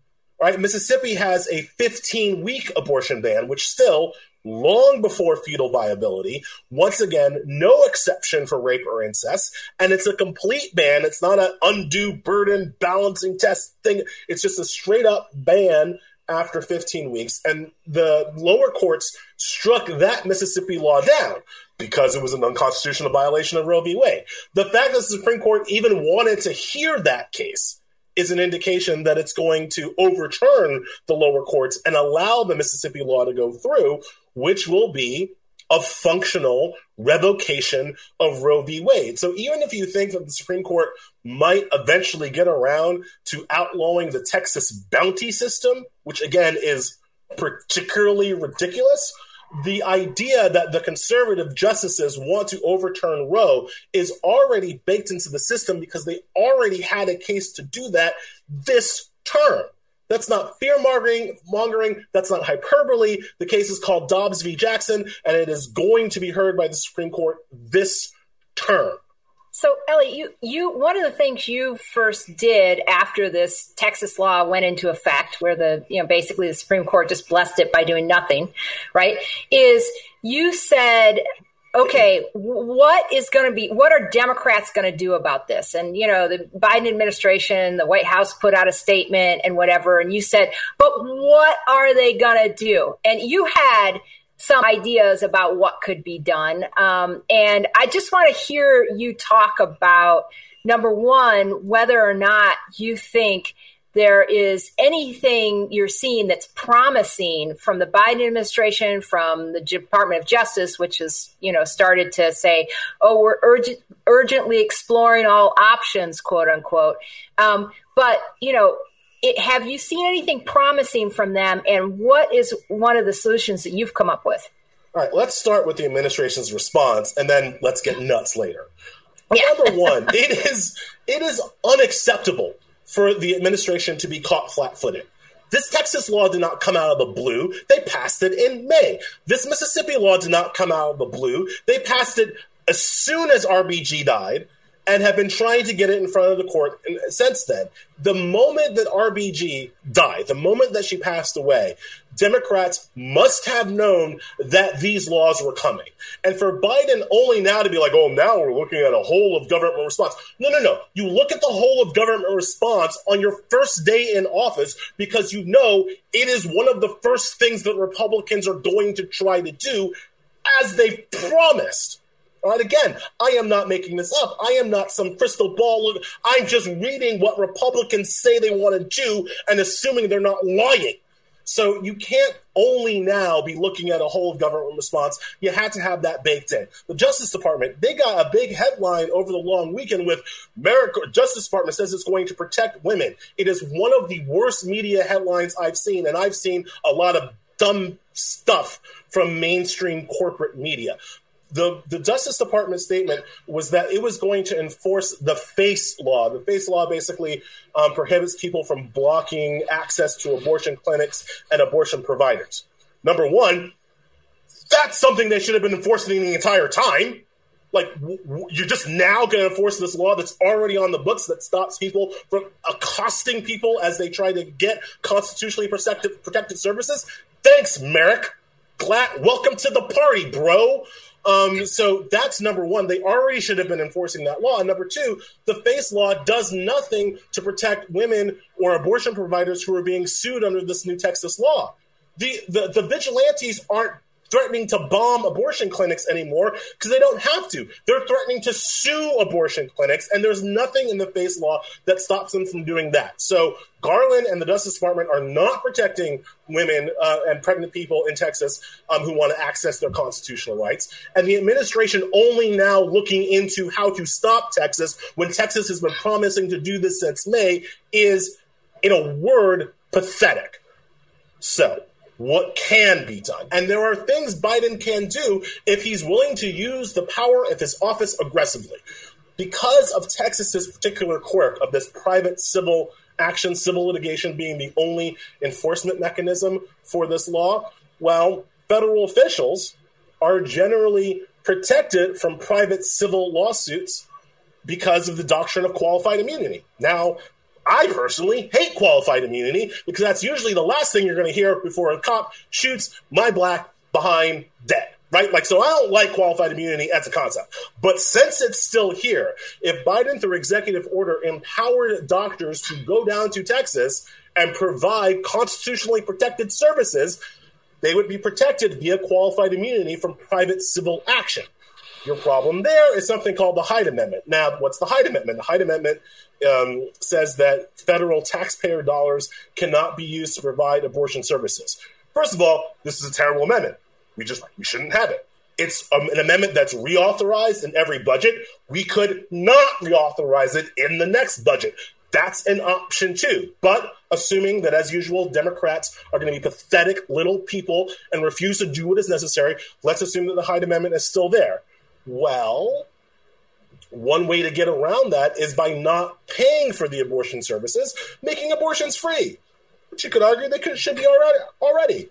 right? Mississippi has a 15 week abortion ban, which still long before fetal viability. Once again, no exception for rape or incest, and it's a complete ban. It's not an undue burden balancing test thing. It's just a straight up ban after 15 weeks. And the lower courts struck that Mississippi law down because it was an unconstitutional violation of Roe v. Wade. The fact that the Supreme Court even wanted to hear that case is an indication that it's going to overturn the lower courts and allow the Mississippi law to go through, which will be a functional revocation of Roe v. Wade. So even if you think that the Supreme Court might eventually get around to outlawing the Texas bounty system, which again is particularly ridiculous, the idea that the conservative justices want to overturn Roe is already baked into the system because they already had a case to do that this term. That's not fear mongering. That's not hyperbole. The case is called Dobbs v. Jackson, and it is going to be heard by the Supreme Court this term. So, Elie, you, you one of the things you first did after this Texas law went into effect, where the you know basically the Supreme Court just blessed it by doing nothing, right? Is you said, okay, what is going to be what are Democrats going to do about this? And you know, the Biden administration, the White House put out a statement and whatever, and you said, but what are they going to do? And you had some ideas about what could be done. Um, and I just want to hear you talk about number one, whether or not you think there is anything you're seeing that's promising from the Biden administration, from the Department of Justice, which has you know started to say, "Oh, we're urgent, urgently exploring all options," quote unquote. Um, but you know, it, have you seen anything promising from them? And what is one of the solutions that you've come up with? All right, let's start with the administration's response, and then let's get nuts later. Yeah. Number one, it is it is unacceptable for the administration to be caught flat-footed. This Texas law did not come out of the blue. They passed it in May. This Mississippi law did not come out of the blue. They passed it as soon as RBG died and have been trying to get it in front of the court since then. The moment that RBG died, the moment that she passed away, Democrats must have known that these laws were coming. And for Biden only now to be like, oh, now we're looking at a whole of government response. No, no, no. You look at the whole of government response on your first day in office because you know it is one of the first things that Republicans are going to try to do as they promised. Right, again, I am not making this up. I am not some crystal ball. I'm just reading what Republicans say they want to do and assuming they're not lying. So you can't only now be looking at a whole government response. You had to have that baked in. The Justice Department, they got a big headline over the long weekend with America Justice Department says it's going to protect women. It is one of the worst media headlines I've seen, and I've seen a lot of dumb stuff from mainstream corporate media the, the Justice Department statement was that it was going to enforce the FACE law. The FACE law basically um, prohibits people from blocking access to abortion clinics and abortion providers. Number one, that's something they should have been enforcing the entire time. Like, w- w- you're just now going to enforce this law that's already on the books that stops people from accosting people as they try to get constitutionally protected, protected services? Thanks, Merrick. Glad, welcome to the party, bro. Um, so that's number one. They already should have been enforcing that law. And number two, the FACE law does nothing to protect women or abortion providers who are being sued under this new Texas law. The, the, the vigilantes aren't threatening to bomb abortion clinics anymore because they don't have to. They're threatening to sue abortion clinics, and there's nothing in the FACE law that stops them from doing that. So Garland and the Justice Department are not protecting women uh, and pregnant people in Texas um, who want to access their constitutional rights. And the administration only now looking into how to stop Texas when Texas has been promising to do this since May is, in a word, pathetic. So what can be done. And there are things Biden can do if he's willing to use the power of his office aggressively. Because of Texas's particular quirk of this private civil action, civil litigation being the only enforcement mechanism for this law, well, federal officials are generally protected from private civil lawsuits because of the doctrine of qualified immunity. Now, I personally hate qualified immunity because that's usually the last thing you're going to hear before a cop shoots my black behind dead. Right? Like, so I don't like qualified immunity as a concept. But since it's still here, if Biden, through executive order, empowered doctors to go down to Texas and provide constitutionally protected services, they would be protected via qualified immunity from private civil action. Your problem there is something called the Hyde Amendment. Now, what's the Hyde Amendment? The Hyde Amendment um, says that federal taxpayer dollars cannot be used to provide abortion services. First of all, this is a terrible amendment. We just we shouldn't have it. It's um, an amendment that's reauthorized in every budget. We could not reauthorize it in the next budget. That's an option too. But assuming that, as usual, Democrats are going to be pathetic little people and refuse to do what is necessary, let's assume that the Hyde Amendment is still there. Well, one way to get around that is by not paying for the abortion services, making abortions free. Which you could argue they could, should be already, already.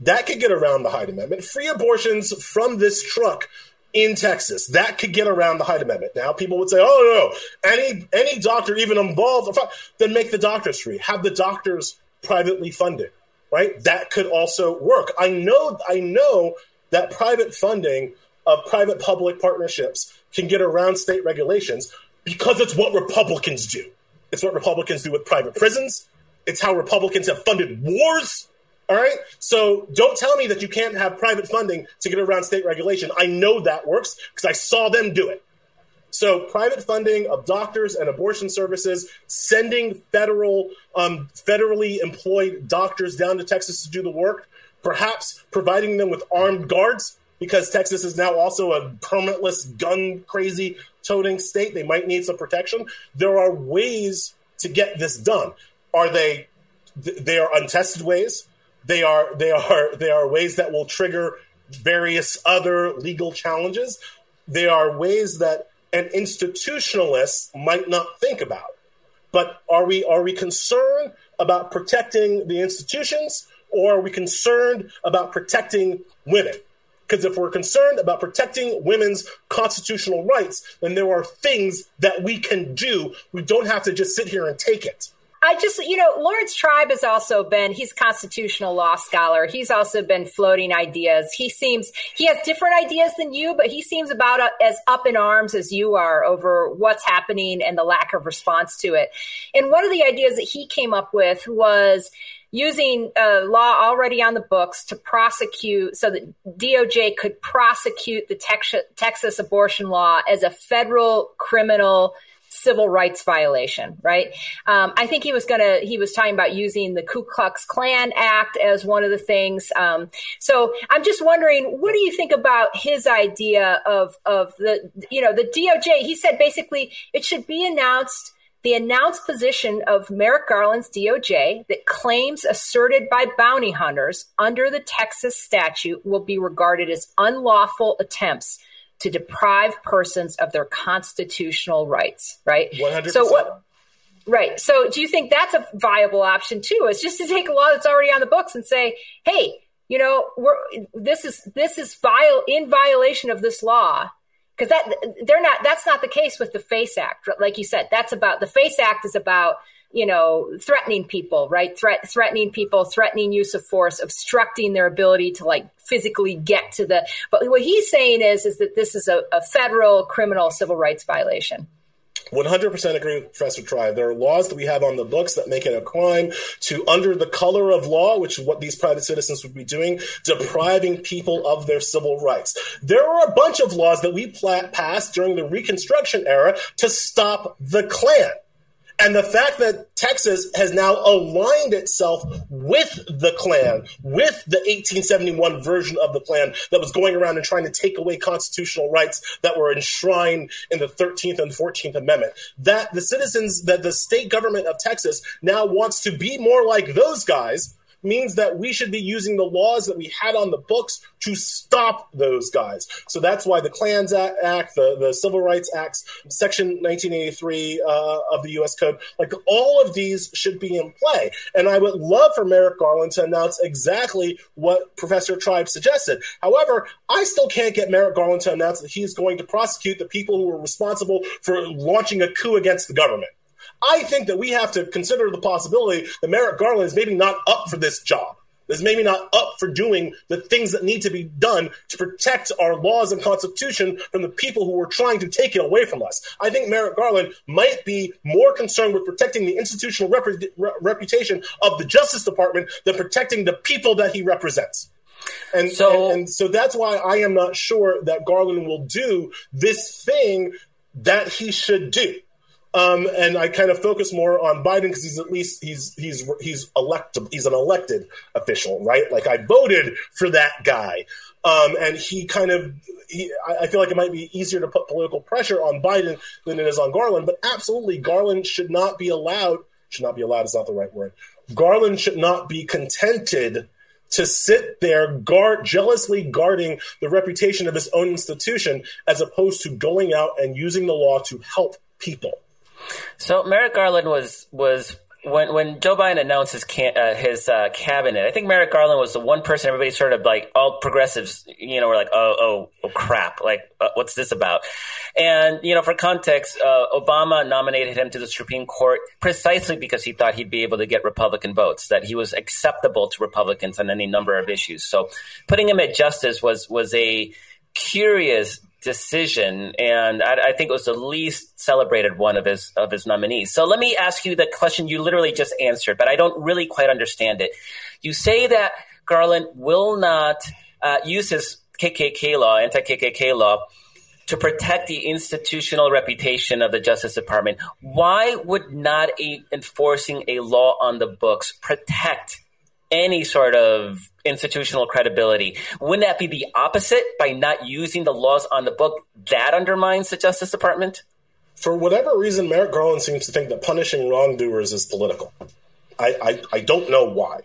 That could get around the Hyde Amendment. Free abortions from this truck in Texas. That could get around the Hyde Amendment. Now people would say, "Oh no, any any doctor even involved, then make the doctors free. Have the doctors privately funded." Right? That could also work. I know I know that private funding of private public partnerships can get around state regulations because it's what Republicans do. It's what Republicans do with private prisons. It's how Republicans have funded wars. All right. So don't tell me that you can't have private funding to get around state regulation. I know that works because I saw them do it. So private funding of doctors and abortion services, sending federal, um, federally employed doctors down to Texas to do the work, perhaps providing them with armed guards because Texas is now also a permitless, gun crazy toting state. They might need some protection. There are ways to get this done. Are they? They are untested ways. They are. They are. They are ways that will trigger various other legal challenges. They are ways that an institutionalist might not think about. But are we are we concerned about protecting the institutions, or are we concerned about protecting women? Because if we're concerned about protecting women's constitutional rights, then there are things that we can do. We don't have to just sit here and take it. I just, you know, Laurence Tribe has also been, he's a constitutional law scholar. He's also been floating ideas. He seems, he has different ideas than you, but he seems about as up in arms as you are over what's happening and the lack of response to it. And one of the ideas that he came up with was using a law already on the books to prosecute so that DOJ could prosecute the Texas abortion law as a federal criminal civil rights violation, right? Um, I think he was going to, he was talking about using the Ku Klux Klan Act as one of the things. Um, so I'm just wondering, what do you think about his idea of, of the, you know, the DOJ? He said basically it should be announced the announced position of Merrick Garland's DOJ that claims asserted by bounty hunters under the Texas statute will be regarded as unlawful attempts to deprive persons of their constitutional rights, right? 100%. So what Right. So do you think that's a viable option too? Is just to take a law that's already on the books and say, "Hey, you know, we're this is this is viol in violation of this law." Because that they're not that's not the case with the FACE Act. Like you said, that's about the FACE Act is about you know, threatening people, right? Threat, threatening people, threatening use of force, obstructing their ability to like physically get to the. But what he's saying is, is that this is a, a federal criminal civil rights violation. 100% agree with Professor Tribe. There are laws that we have on the books that make it a crime to, under the color of law, which is what these private citizens would be doing, depriving people of their civil rights. There are a bunch of laws that we passed during the Reconstruction era to stop the Klan. And the fact that Texas has now aligned itself with the Klan, with the 1871 version of the Klan that was going around and trying to take away constitutional rights that were enshrined in the 13th and 14th Amendment, that the citizens, that the state government of Texas now wants to be more like those guys means that we should be using the laws that we had on the books to stop those guys. So that's why the Klans Act, the, the Civil Rights Acts, Section 1983 uh, of the U.S. Code, like all of these should be in play. And I would love for Merrick Garland to announce exactly what Professor Tribe suggested. However, I still can't get Merrick Garland to announce that he's going to prosecute the people who were responsible for launching a coup against the government. I think that we have to consider the possibility that Merrick Garland is maybe not up for this job. Is maybe not up for doing the things that need to be done to protect our laws and constitution from the people who are trying to take it away from us. I think Merrick Garland might be more concerned with protecting the institutional rep- re- reputation of the Justice Department than protecting the people that he represents. And so, and, and so that's why I am not sure that Garland will do this thing that he should do. Um, and I kind of focus more on Biden because he's at least he's he's he's elected he's an elected official, right? Like I voted for that guy, um, and he kind of he, I feel like it might be easier to put political pressure on Biden than it is on Garland. But absolutely, Garland should not be allowed. Should not be allowed is not the right word. Garland should not be contented to sit there guard jealously guarding the reputation of his own institution as opposed to going out and using the law to help people so Merrick Garland was was when when Joe Biden announced his can, uh, his uh, cabinet, I think Merrick Garland was the one person everybody sort of like all progressives, you know, were like, oh oh oh crap, like uh, what's this about? And you know, for context, uh, Obama nominated him to the Supreme Court precisely because he thought he'd be able to get Republican votes, that he was acceptable to Republicans on any number of issues. So putting him at justice was was a curious decision, and I, I, think it was the least celebrated one of his of his nominees. So let me ask you the question you literally just answered, but I don't really quite understand it. You say that Garland will not uh, use his KKK law, anti KKK law, to protect the institutional reputation of the Justice Department. Why would not a, enforcing a law on the books protect any sort of institutional credibility. Wouldn't that be the opposite by not using the laws on the book? That undermines the Justice Department? For whatever reason, Merrick Garland seems to think that punishing wrongdoers is political. I, I, I don't know why.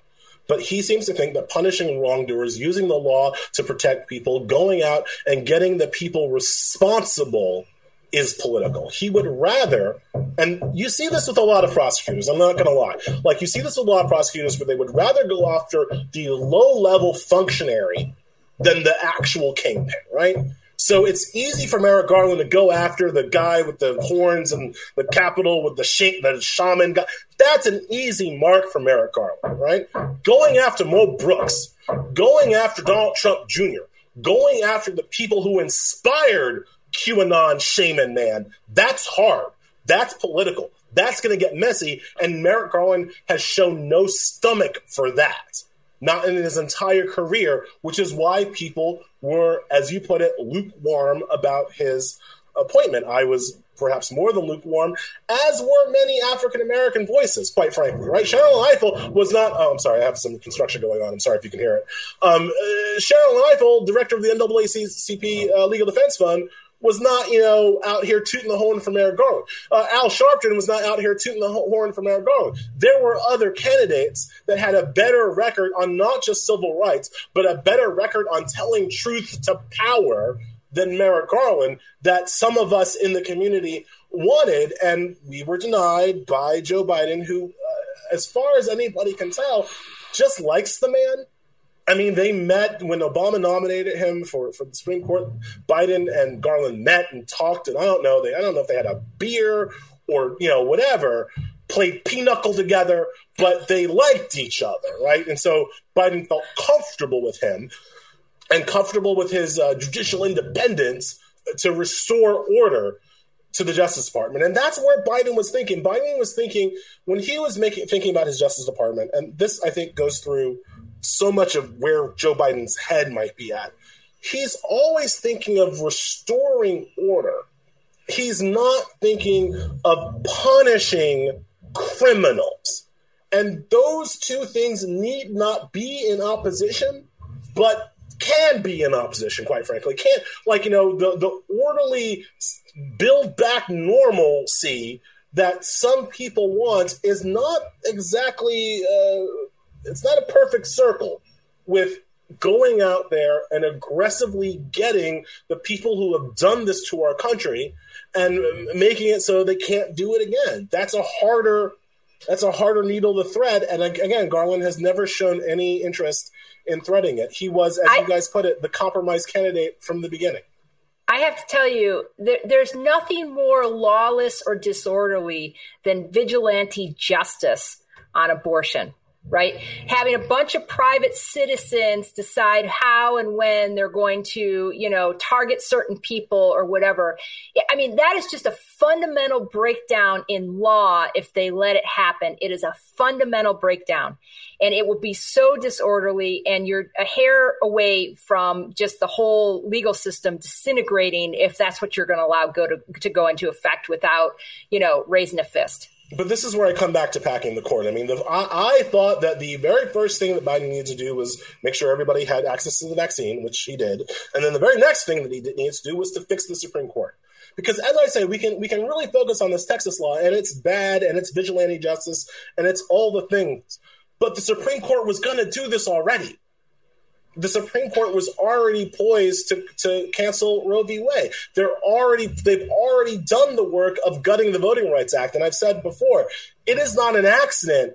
But he seems to think that punishing wrongdoers, using the law to protect people, going out and getting the people responsible is political. He would rather, and you see this with a lot of prosecutors, I'm not going to lie. Like, you see this with a lot of prosecutors where they would rather go after the low level functionary than the actual kingpin, right? So it's easy for Merrick Garland to go after the guy with the horns and the Capitol with the, sh- the shaman guy. That's an easy mark for Merrick Garland, right? Going after Mo Brooks, going after Donald Trump Jr., going after the people who inspired QAnon shaman man. That's hard. That's political. That's going to get messy. And Merrick Garland has shown no stomach for that, not in his entire career, which is why people were, as you put it, lukewarm about his appointment. I was perhaps more than lukewarm, as were many African American voices, quite frankly, right? Sherrilyn Ifill was not, oh, I'm sorry, I have some construction going on. I'm sorry if you can hear it. Um, uh, Sherrilyn Ifill, director of the NAACP uh, Legal Defense Fund, was not, you know, out here tooting the horn for Merrick Garland. Uh, Al Sharpton was not out here tooting the horn for Merrick Garland. There were other candidates that had a better record on not just civil rights, but a better record on telling truth to power than Merrick Garland that some of us in the community wanted, and we were denied by Joe Biden, who, uh, as far as anybody can tell, just likes the man. I mean, they met when Obama nominated him for, for the Supreme Court. Biden and Garland met and talked, and I don't know. They I don't know if they had a beer or you know whatever, played pinochle together, but they liked each other, right? And so Biden felt comfortable with him and comfortable with his uh, judicial independence to restore order to the Justice Department. And that's where Biden was thinking. Biden was thinking when he was making thinking about his Justice Department, and this I think goes through so much of where Joe Biden's head might be at. He's always thinking of restoring order. He's not thinking of punishing criminals. And those two things need not be in opposition, but can be in opposition, quite frankly. Can't, like, you know, the, the orderly build back normalcy that some people want is not exactly uh, it's not a perfect circle with going out there and aggressively getting the people who have done this to our country and making it so they can't do it again. That's a harder that's a harder needle to thread. And again, Garland has never shown any interest in threading it. He was, as I, you guys put it, the compromise candidate from the beginning. I have to tell you, there, there's nothing more lawless or disorderly than vigilante justice on abortion right? Having a bunch of private citizens decide how and when they're going to, you know, target certain people or whatever. I mean, that is just a fundamental breakdown in law if they let it happen. It is a fundamental breakdown and it will be so disorderly and you're a hair away from just the whole legal system disintegrating if that's what you're going to allow go to, to go into effect without, you know, raising a fist but this is where I come back to packing the court. I mean, the, I, I, thought that the very first thing that Biden needed to do was make sure everybody had access to the vaccine, which he did, and then the very next thing that he needed to do was to fix the Supreme Court. Because as I say, we can we can really focus on this Texas law, and it's bad, and it's vigilante justice, and it's all the things. But the Supreme Court was going to do this already the Supreme Court was already poised to, to cancel Roe v. Wade. They're already they've already done the work of gutting the Voting Rights Act. And I've said before, it is not an accident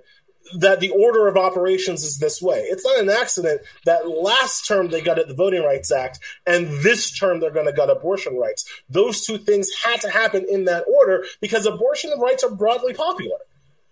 that the order of operations is this way. It's not an accident that last term they gutted the Voting Rights Act and this term they're going to gut abortion rights. Those two things had to happen in that order because abortion rights are broadly popular.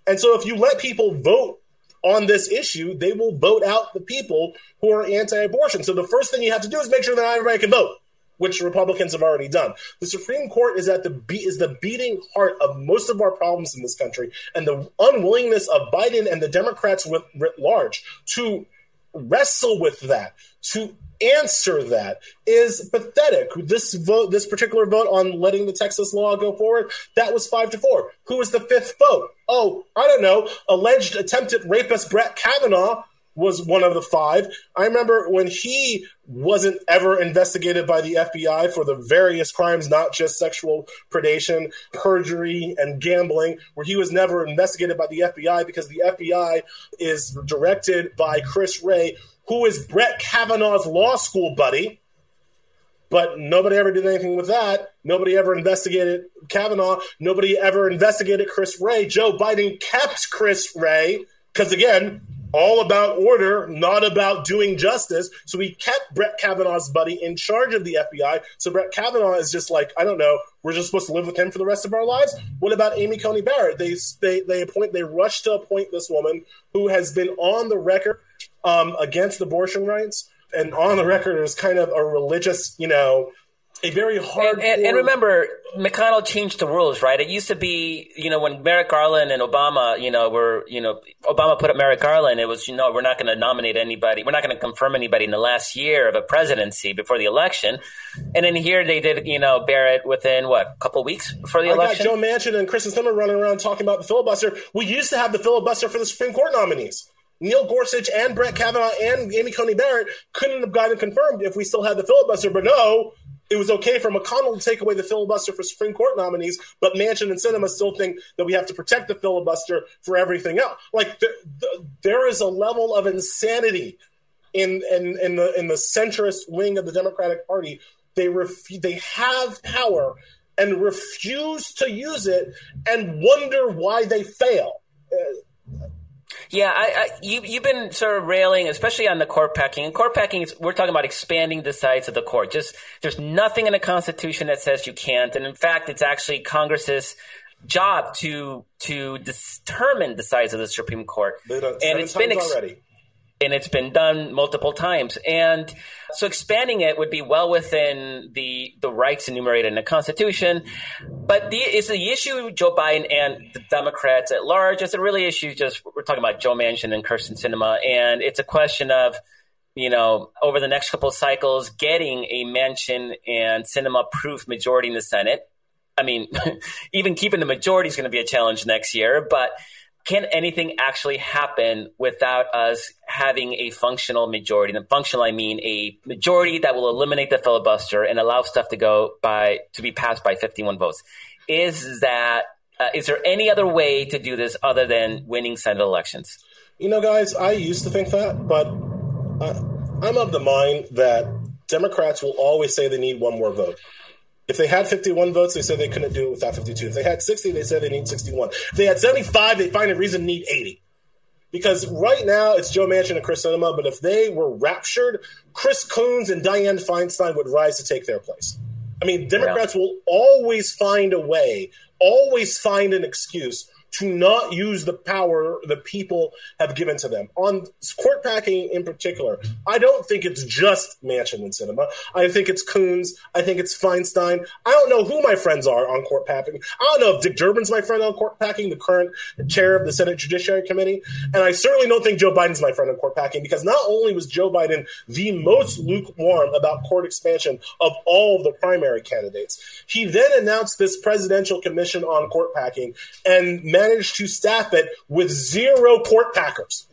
And so if you let people vote on this issue, they will vote out the people who are anti-abortion. So the first thing you have to do is make sure that everybody can vote, which Republicans have already done. The Supreme Court is at the be- is the beating heart of most of our problems in this country, and the unwillingness of Biden and the Democrats writ, writ large to wrestle with that, to answer that is pathetic. This vote, this particular vote on letting the Texas law go forward, that was five to four. Who was the fifth vote? Oh, I don't know. Alleged attempted rapist Brett Kavanaugh was one of the five. I remember when he wasn't ever investigated by the FBI for the various crimes, not just sexual predation, perjury, and gambling, where he was never investigated by the FBI because the FBI is directed by Chris Wray, who is Brett Kavanaugh's law school buddy. But nobody ever did anything with that. Nobody ever investigated Kavanaugh. Nobody ever investigated Chris Wray. Joe Biden kept Chris Wray because, again, all about order, not about doing justice. So he kept Brett Kavanaugh's buddy in charge of the FBI. So Brett Kavanaugh is just like, I don't know, we're just supposed to live with him for the rest of our lives. What about Amy Coney Barrett? They they they appoint they rush to appoint this woman who has been on the record um, against abortion rights and on the record as kind of a religious, you know, a very hard. And, and, and, remember, McConnell changed the rules, right? It used to be, you know, when Merrick Garland and Obama, you know, were, you know, Obama put up Merrick Garland. It was, you know, we're not going to nominate anybody. We're not going to confirm anybody in the last year of a presidency before the election. And then here they did, you know, Barrett within what, a couple weeks before the election I election. Joe Manchin and Kyrsten Sinema running around talking about the filibuster. We used to have the filibuster for the Supreme Court nominees. Neil Gorsuch and Brett Kavanaugh and Amy Coney Barrett couldn't have gotten confirmed if we still had the filibuster. But no, it was okay for McConnell to take away the filibuster for Supreme Court nominees, but Manchin and Sinema still think that we have to protect the filibuster for everything else. Like the, the, there is a level of insanity in, in in the in the centrist wing of the Democratic Party they ref- they have power and refuse to use it and wonder why they fail. Uh, yeah, I, I, you, you've been sort of railing, especially on the court packing. And court packing, is, we're talking about expanding the size of the court. Just there's nothing in the Constitution that says you can't, and in fact, it's actually Congress's job to to determine the size of the Supreme Court. and it's been ex- already and it's been done multiple times. And so expanding it would be well within the the rights enumerated in the Constitution. But the, is the issue Joe Biden and the Democrats at large? Is it really issue just we're talking about Joe Manchin and Kyrsten Sinema, and it's a question of you know over the next couple cycles getting a Manchin and Sinema proof majority in the Senate. I mean, even keeping the majority is going to be a challenge next year, but can anything actually happen without us having a functional majority? And functional, I mean a majority that will eliminate the filibuster and allow stuff to go by to be passed by 51 votes. Is that uh, is there any other way to do this other than winning Senate elections? You know, guys, I used to think that, but uh, I'm of the mind that Democrats will always say they need one more vote. If they had 51 votes, they said they couldn't do it without 52. If they had 60, they said they need 61. If they had 75, they find a reason to need 80. Because right now it's Joe Manchin and Chris Sinema, but if they were raptured, Chris Coons and Dianne Feinstein would rise to take their place. I mean, Democrats yeah. will always find a way, always find an excuse to not use the power the people have given to them. On court packing in particular, I don't think it's just Manchin and Sinema. I think it's Coons. I think it's Feinstein. I don't know who my friends are on court packing. I don't know if Dick Durbin's my friend on court packing, the current chair of the Senate Judiciary Committee. And I certainly don't think Joe Biden's my friend on court packing because not only was Joe Biden the most lukewarm about court expansion of all of the primary candidates, he then announced this presidential commission on court packing and managed to staff it with zero court packers.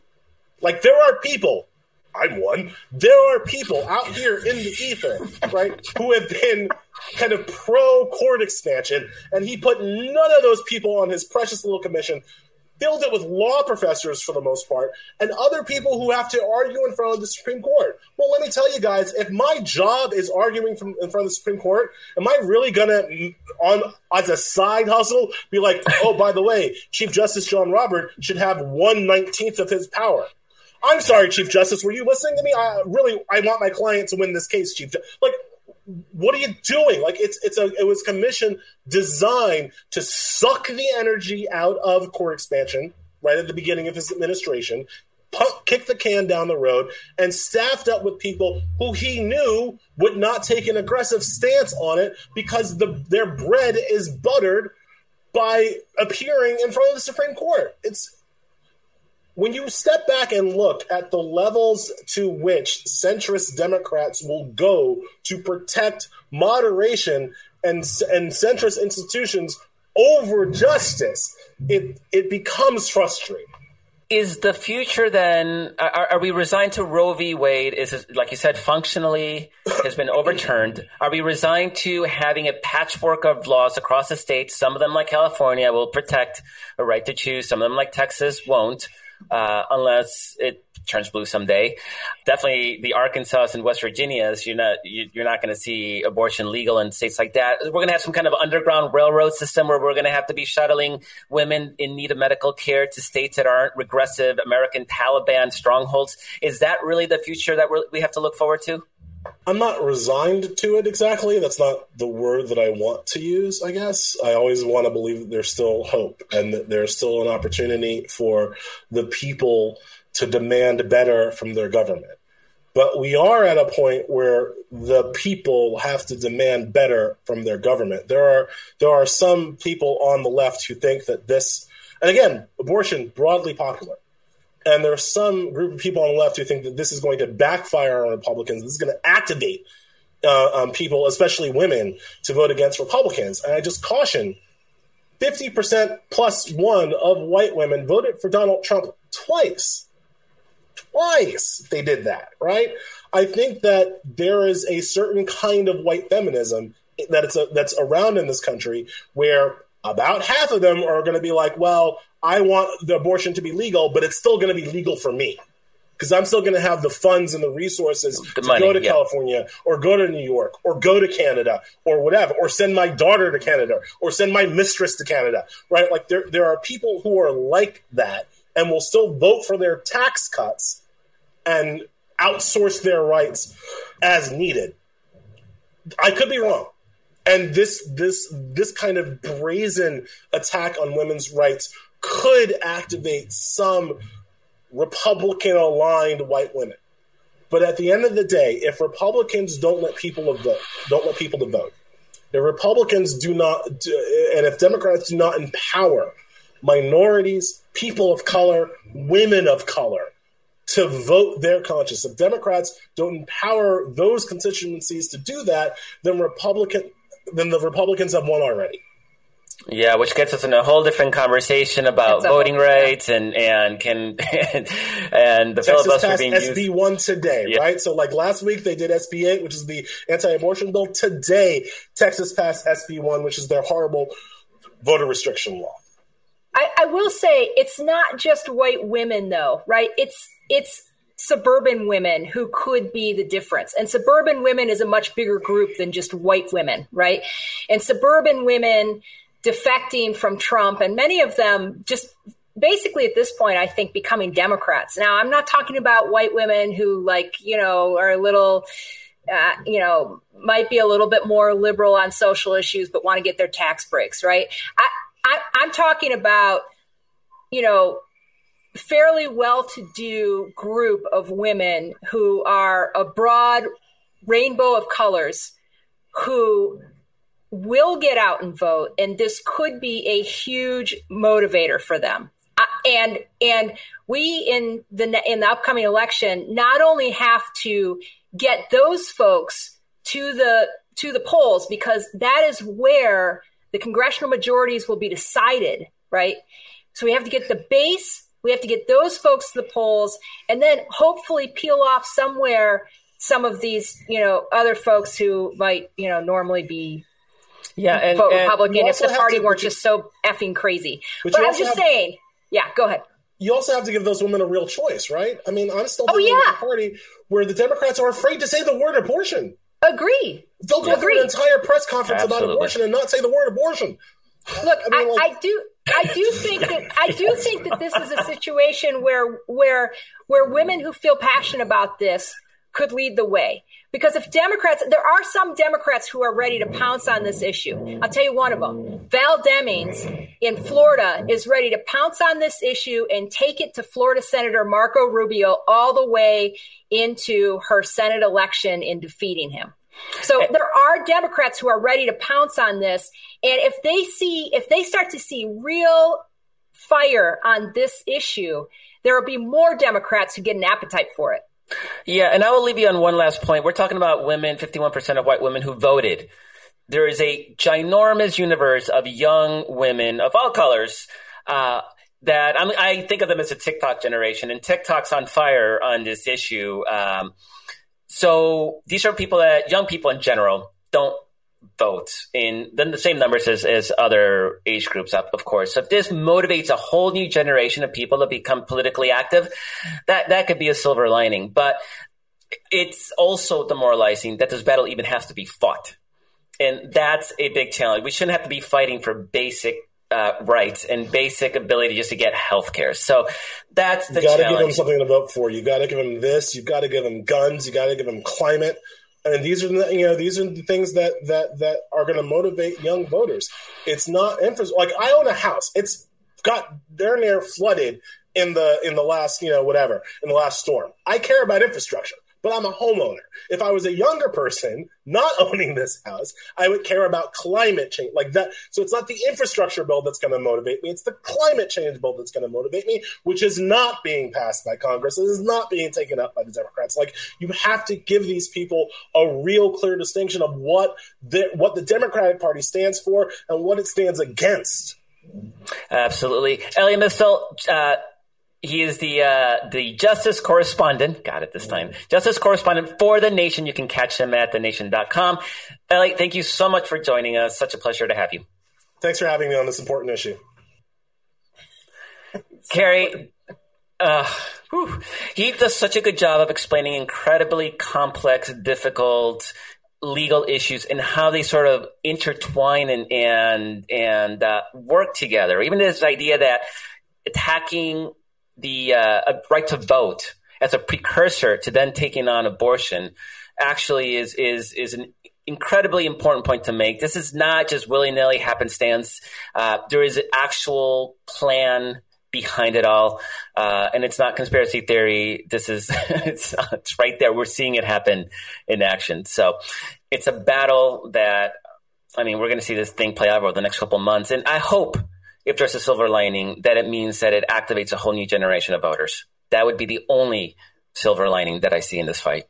Like there are people, I'm one, there are people out here in the ether, right, who have been kind of pro court expansion, and he put none of those people on his precious little commission filled it with law professors for the most part, and other people who have to argue in front of the Supreme Court. Well, let me tell you guys, if my job is arguing from in front of the Supreme Court, am I really gonna on as a side hustle be like, oh, by the way, Chief Justice John Robert should have one nineteenth of his power? I'm sorry, Chief Justice. Were you listening to me? I really, I want my client to win this case, Chief. Like, what are you doing? Like it's it's a it was commissioned designed to suck the energy out of court expansion right at the beginning of his administration, punk, kick the can down the road, and staffed up with people who he knew would not take an aggressive stance on it because the their bread is buttered by appearing in front of the Supreme Court. It's when you step back and look at the levels to which centrist Democrats will go to protect moderation and, and centrist institutions over justice, it, it becomes frustrating. Is the future then? Are, are, we resigned to Roe v. Wade? Is it, like you said, functionally has been overturned? Are we resigned to having a patchwork of laws across the states? Some of them, like California, will protect a right to choose. Some of them, like Texas, won't uh, unless it turns blue someday. Definitely, the Arkansas and West Virginias, you're not you're not going to see abortion legal in states like that. We're going to have some kind of underground railroad system where we're going to have to be shuttling women in need of medical care to states that aren't regressive American Taliban strongholds. Is that really the future that we have to look forward to? I'm not resigned to it exactly. That's not the word that I want to use, I guess. I always want to believe that there's still hope and that there's still an opportunity for the people to demand better from their government. But we are at a point where the people have to demand better from their government. There are there are some people on the left who think that this and again, abortion broadly popular and there's some group of people on the left who think that this is going to backfire on Republicans. This is going to activate uh, um, people, especially women, to vote against Republicans. And I just caution 50% plus one of white women voted for Donald Trump twice. Twice they did that, right? I think that there is a certain kind of white feminism that it's a, that's around in this country where about half of them are going to be like, well, I want the abortion to be legal, but it's still going to be legal for me. because I'm still going to have the funds and the resources The to money, go to yeah. California or go to New York or go to Canada or whatever, or send my daughter to Canada or send my mistress to Canada, right? Like there, there are people who are like that and will still vote for their tax cuts and outsource their rights as needed. I could be wrong. And this this this kind of brazen attack on women's rights could activate some Republican aligned white women. But at the end of the day, if Republicans don't let people vote, don't let people to vote, if Republicans do not, do, and if Democrats do not empower minorities, people of color, women of color to vote their conscience, if Democrats don't empower those constituencies to do that, then Republican, then the Republicans have won already. Yeah, which gets us in a whole different conversation about voting whole- yeah. rights and and can and the Texas filibuster passed being SB used. one today, Yeah. right? So like last week they did SB eight, which is the anti-abortion bill. Today, Texas passed SB one, which is their horrible voter restriction law. I, I will say it's not just white women though, right? It's it's suburban women who could be the difference. And suburban women is a much bigger group than just white women, right? And suburban women defecting from Trump and many of them just basically at this point I think becoming Democrats. Now, I'm not talking about white women who like, you know, are a little uh, you know, might be a little bit more liberal on social issues, but want to get their tax breaks, right? I, I, I'm talking about, you know, fairly well-to-do group of women who are a broad rainbow of colors who will get out and vote and this could be a huge motivator for them. Uh, and and we in the in the upcoming election not only have to get those folks to the to the polls because that is where the congressional majorities will be decided right? So we have to get the base we have to get those folks to the polls and then hopefully peel off somewhere some of these you know other folks who might you know normally be Yeah, and, vote and- Republican if the party to- weren't just so effing crazy. But But, you I'm just have- saying, yeah, go ahead. You also have to give those women a real choice, right? I mean, I'm still Oh, dealing with yeah. a party where the Democrats are afraid to say the word abortion. Agree. They'll go through an entire press conference about abortion and not say the word abortion. Look, I mean, I, I do. I do think that I do think that this is a situation where where where women who feel passionate about this could lead the way. Because if Democrats, there are some Democrats who are ready to pounce on this issue. I'll tell you one of them. Val Demings in Florida is ready to pounce on this issue and take it to Florida Senator Marco Rubio all the way into her Senate election in defeating him. So eh. there are Democrats who are ready to pounce on this. And if they see, if they start to see real fire on this issue, there will be more Democrats who get an appetite for it. Yeah, and I will leave you on one last point. We're talking about women, 51% of white women who voted. There is a ginormous universe of young women of all colors uh, that I, I think of them as a TikTok generation, and TikTok's on fire on this issue. Um, so these are people that, young people in general, don't vote in then the same numbers as, as other age groups up of course so if this motivates a whole new generation of people to become politically active that that could be a silver lining but it's also demoralizing that this battle even has to be fought and that's a big challenge we shouldn't have to be fighting for basic uh, rights and basic ability just to get health care so that's the You got to give them something to vote for. You got to give them this. You got to give them guns. You got to give them climate. And these are the you know these are the things that that that are going to motivate young voters. It's not infrastructure. Like I own a house. It's got darn near flooded in the in the last you know whatever in the last storm. I care about infrastructure, but I'm a homeowner. If I was a younger person not owning this house, I would care about climate change like that. So it's not the infrastructure bill that's going to motivate me; it's the climate change bill that's going to motivate me, which is not being passed by Congress. It is not being taken up by the Democrats. Like you have to give these people a real clear distinction of what the what the Democratic Party stands for and what it stands against. Absolutely. Elie Mystal, uh, he is the uh, the justice correspondent. Got it this time. Justice correspondent for The Nation. You can catch him at thenation.com. Elie, thank you so much for joining us. Such a pleasure to have you. Thanks for having me on this important issue. Kerry, uh, Whew. He does such a good job of explaining incredibly complex, difficult legal issues and how they sort of intertwine and and and uh, work together. Even this idea that attacking the uh, right to vote as a precursor to then taking on abortion actually is is is an incredibly important point to make. This is not just willy nilly happenstance. Uh, there is an actual plan behind it all, uh, and it's not conspiracy theory. This is it's it's right there. We're seeing it happen in action. So it's a battle that I mean we're going to see this thing play out over the next couple months, and I hope if there's a silver lining that it means that it activates a whole new generation of voters. That would be the only silver lining that I see in this fight.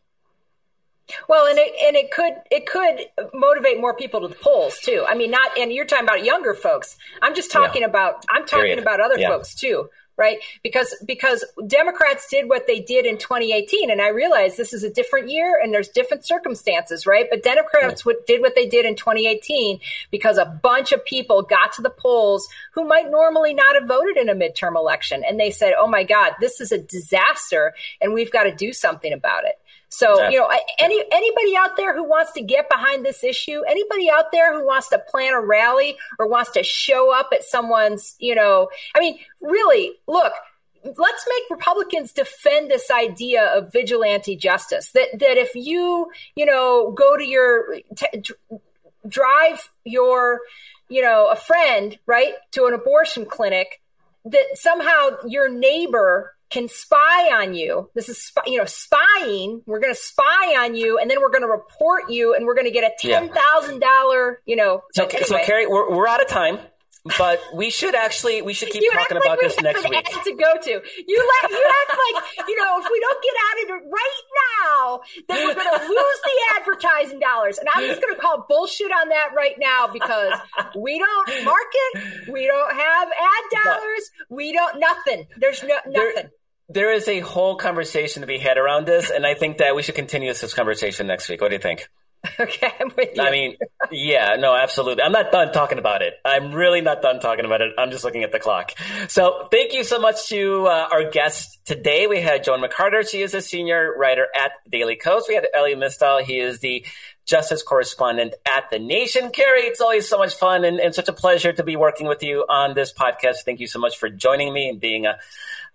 Well, and it and it could it could motivate more people to the polls too. I mean, not and you're talking about younger folks. I'm just talking yeah. about I'm talking Period. about other yeah. folks too, right? Because because Democrats did what they did in 2018, and I realize this is a different year and there's different circumstances, right? But Democrats yeah. did what they did in 2018 because a bunch of people got to the polls who might normally not have voted in a midterm election, and they said, "Oh my God, this is a disaster, and we've got to do something about it." So, you know, any anybody out there who wants to get behind this issue, anybody out there who wants to plan a rally or wants to show up at someone's, you know, I mean, really, look, let's make Republicans defend this idea of vigilante justice. That that if you, you know, go to your t- drive your, you know, a friend right to an abortion clinic, that somehow your neighbor can spy on you. This is, you know, spying. We're going to spy on you, and then we're going to report you, and we're going to get a ten thousand yeah. you know. So, anyway. so Kerry, we're, we're out of time. But we should actually we should keep you talking about this next week. To go to you, let, you act like you know if we don't get out of it right now, then we're going to lose the advertising dollars. And I'm just going to call bullshit on that right now because we don't market, we don't have ad dollars, we don't nothing. There's no nothing. There, there is a whole conversation to be had around this, and I think that we should continue this conversation next week. What do you think? Okay, I'm with you. I mean, yeah, no, absolutely. I'm not done talking about it. I'm really not done talking about it. I'm just looking at the clock. So, thank you so much to uh, our guests today. We had Joan McCarter. She is a senior writer at Daily Kos. We had Elie Mystal. He is the justice correspondent at The Nation. Kerry, it's always so much fun and, and such a pleasure to be working with you on this podcast. Thank you so much for joining me and being a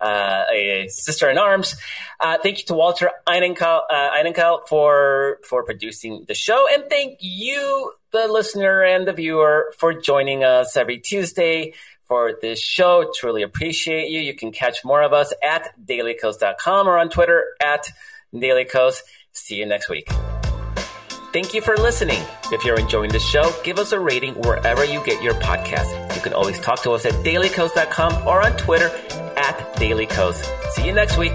a sister in arms. Uh, thank you to Walter Einenkel, uh, for for producing the show, and thank you, the listener and the viewer, for joining us every Tuesday for this show. Truly appreciate you. You can catch more of us at dailykos.com or on Twitter at dailykos. See you next week. Thank you for listening. If you're enjoying the show, give us a rating wherever you get your podcast. You can always talk to us at dailykos.com or on Twitter at dailykos. See you next week.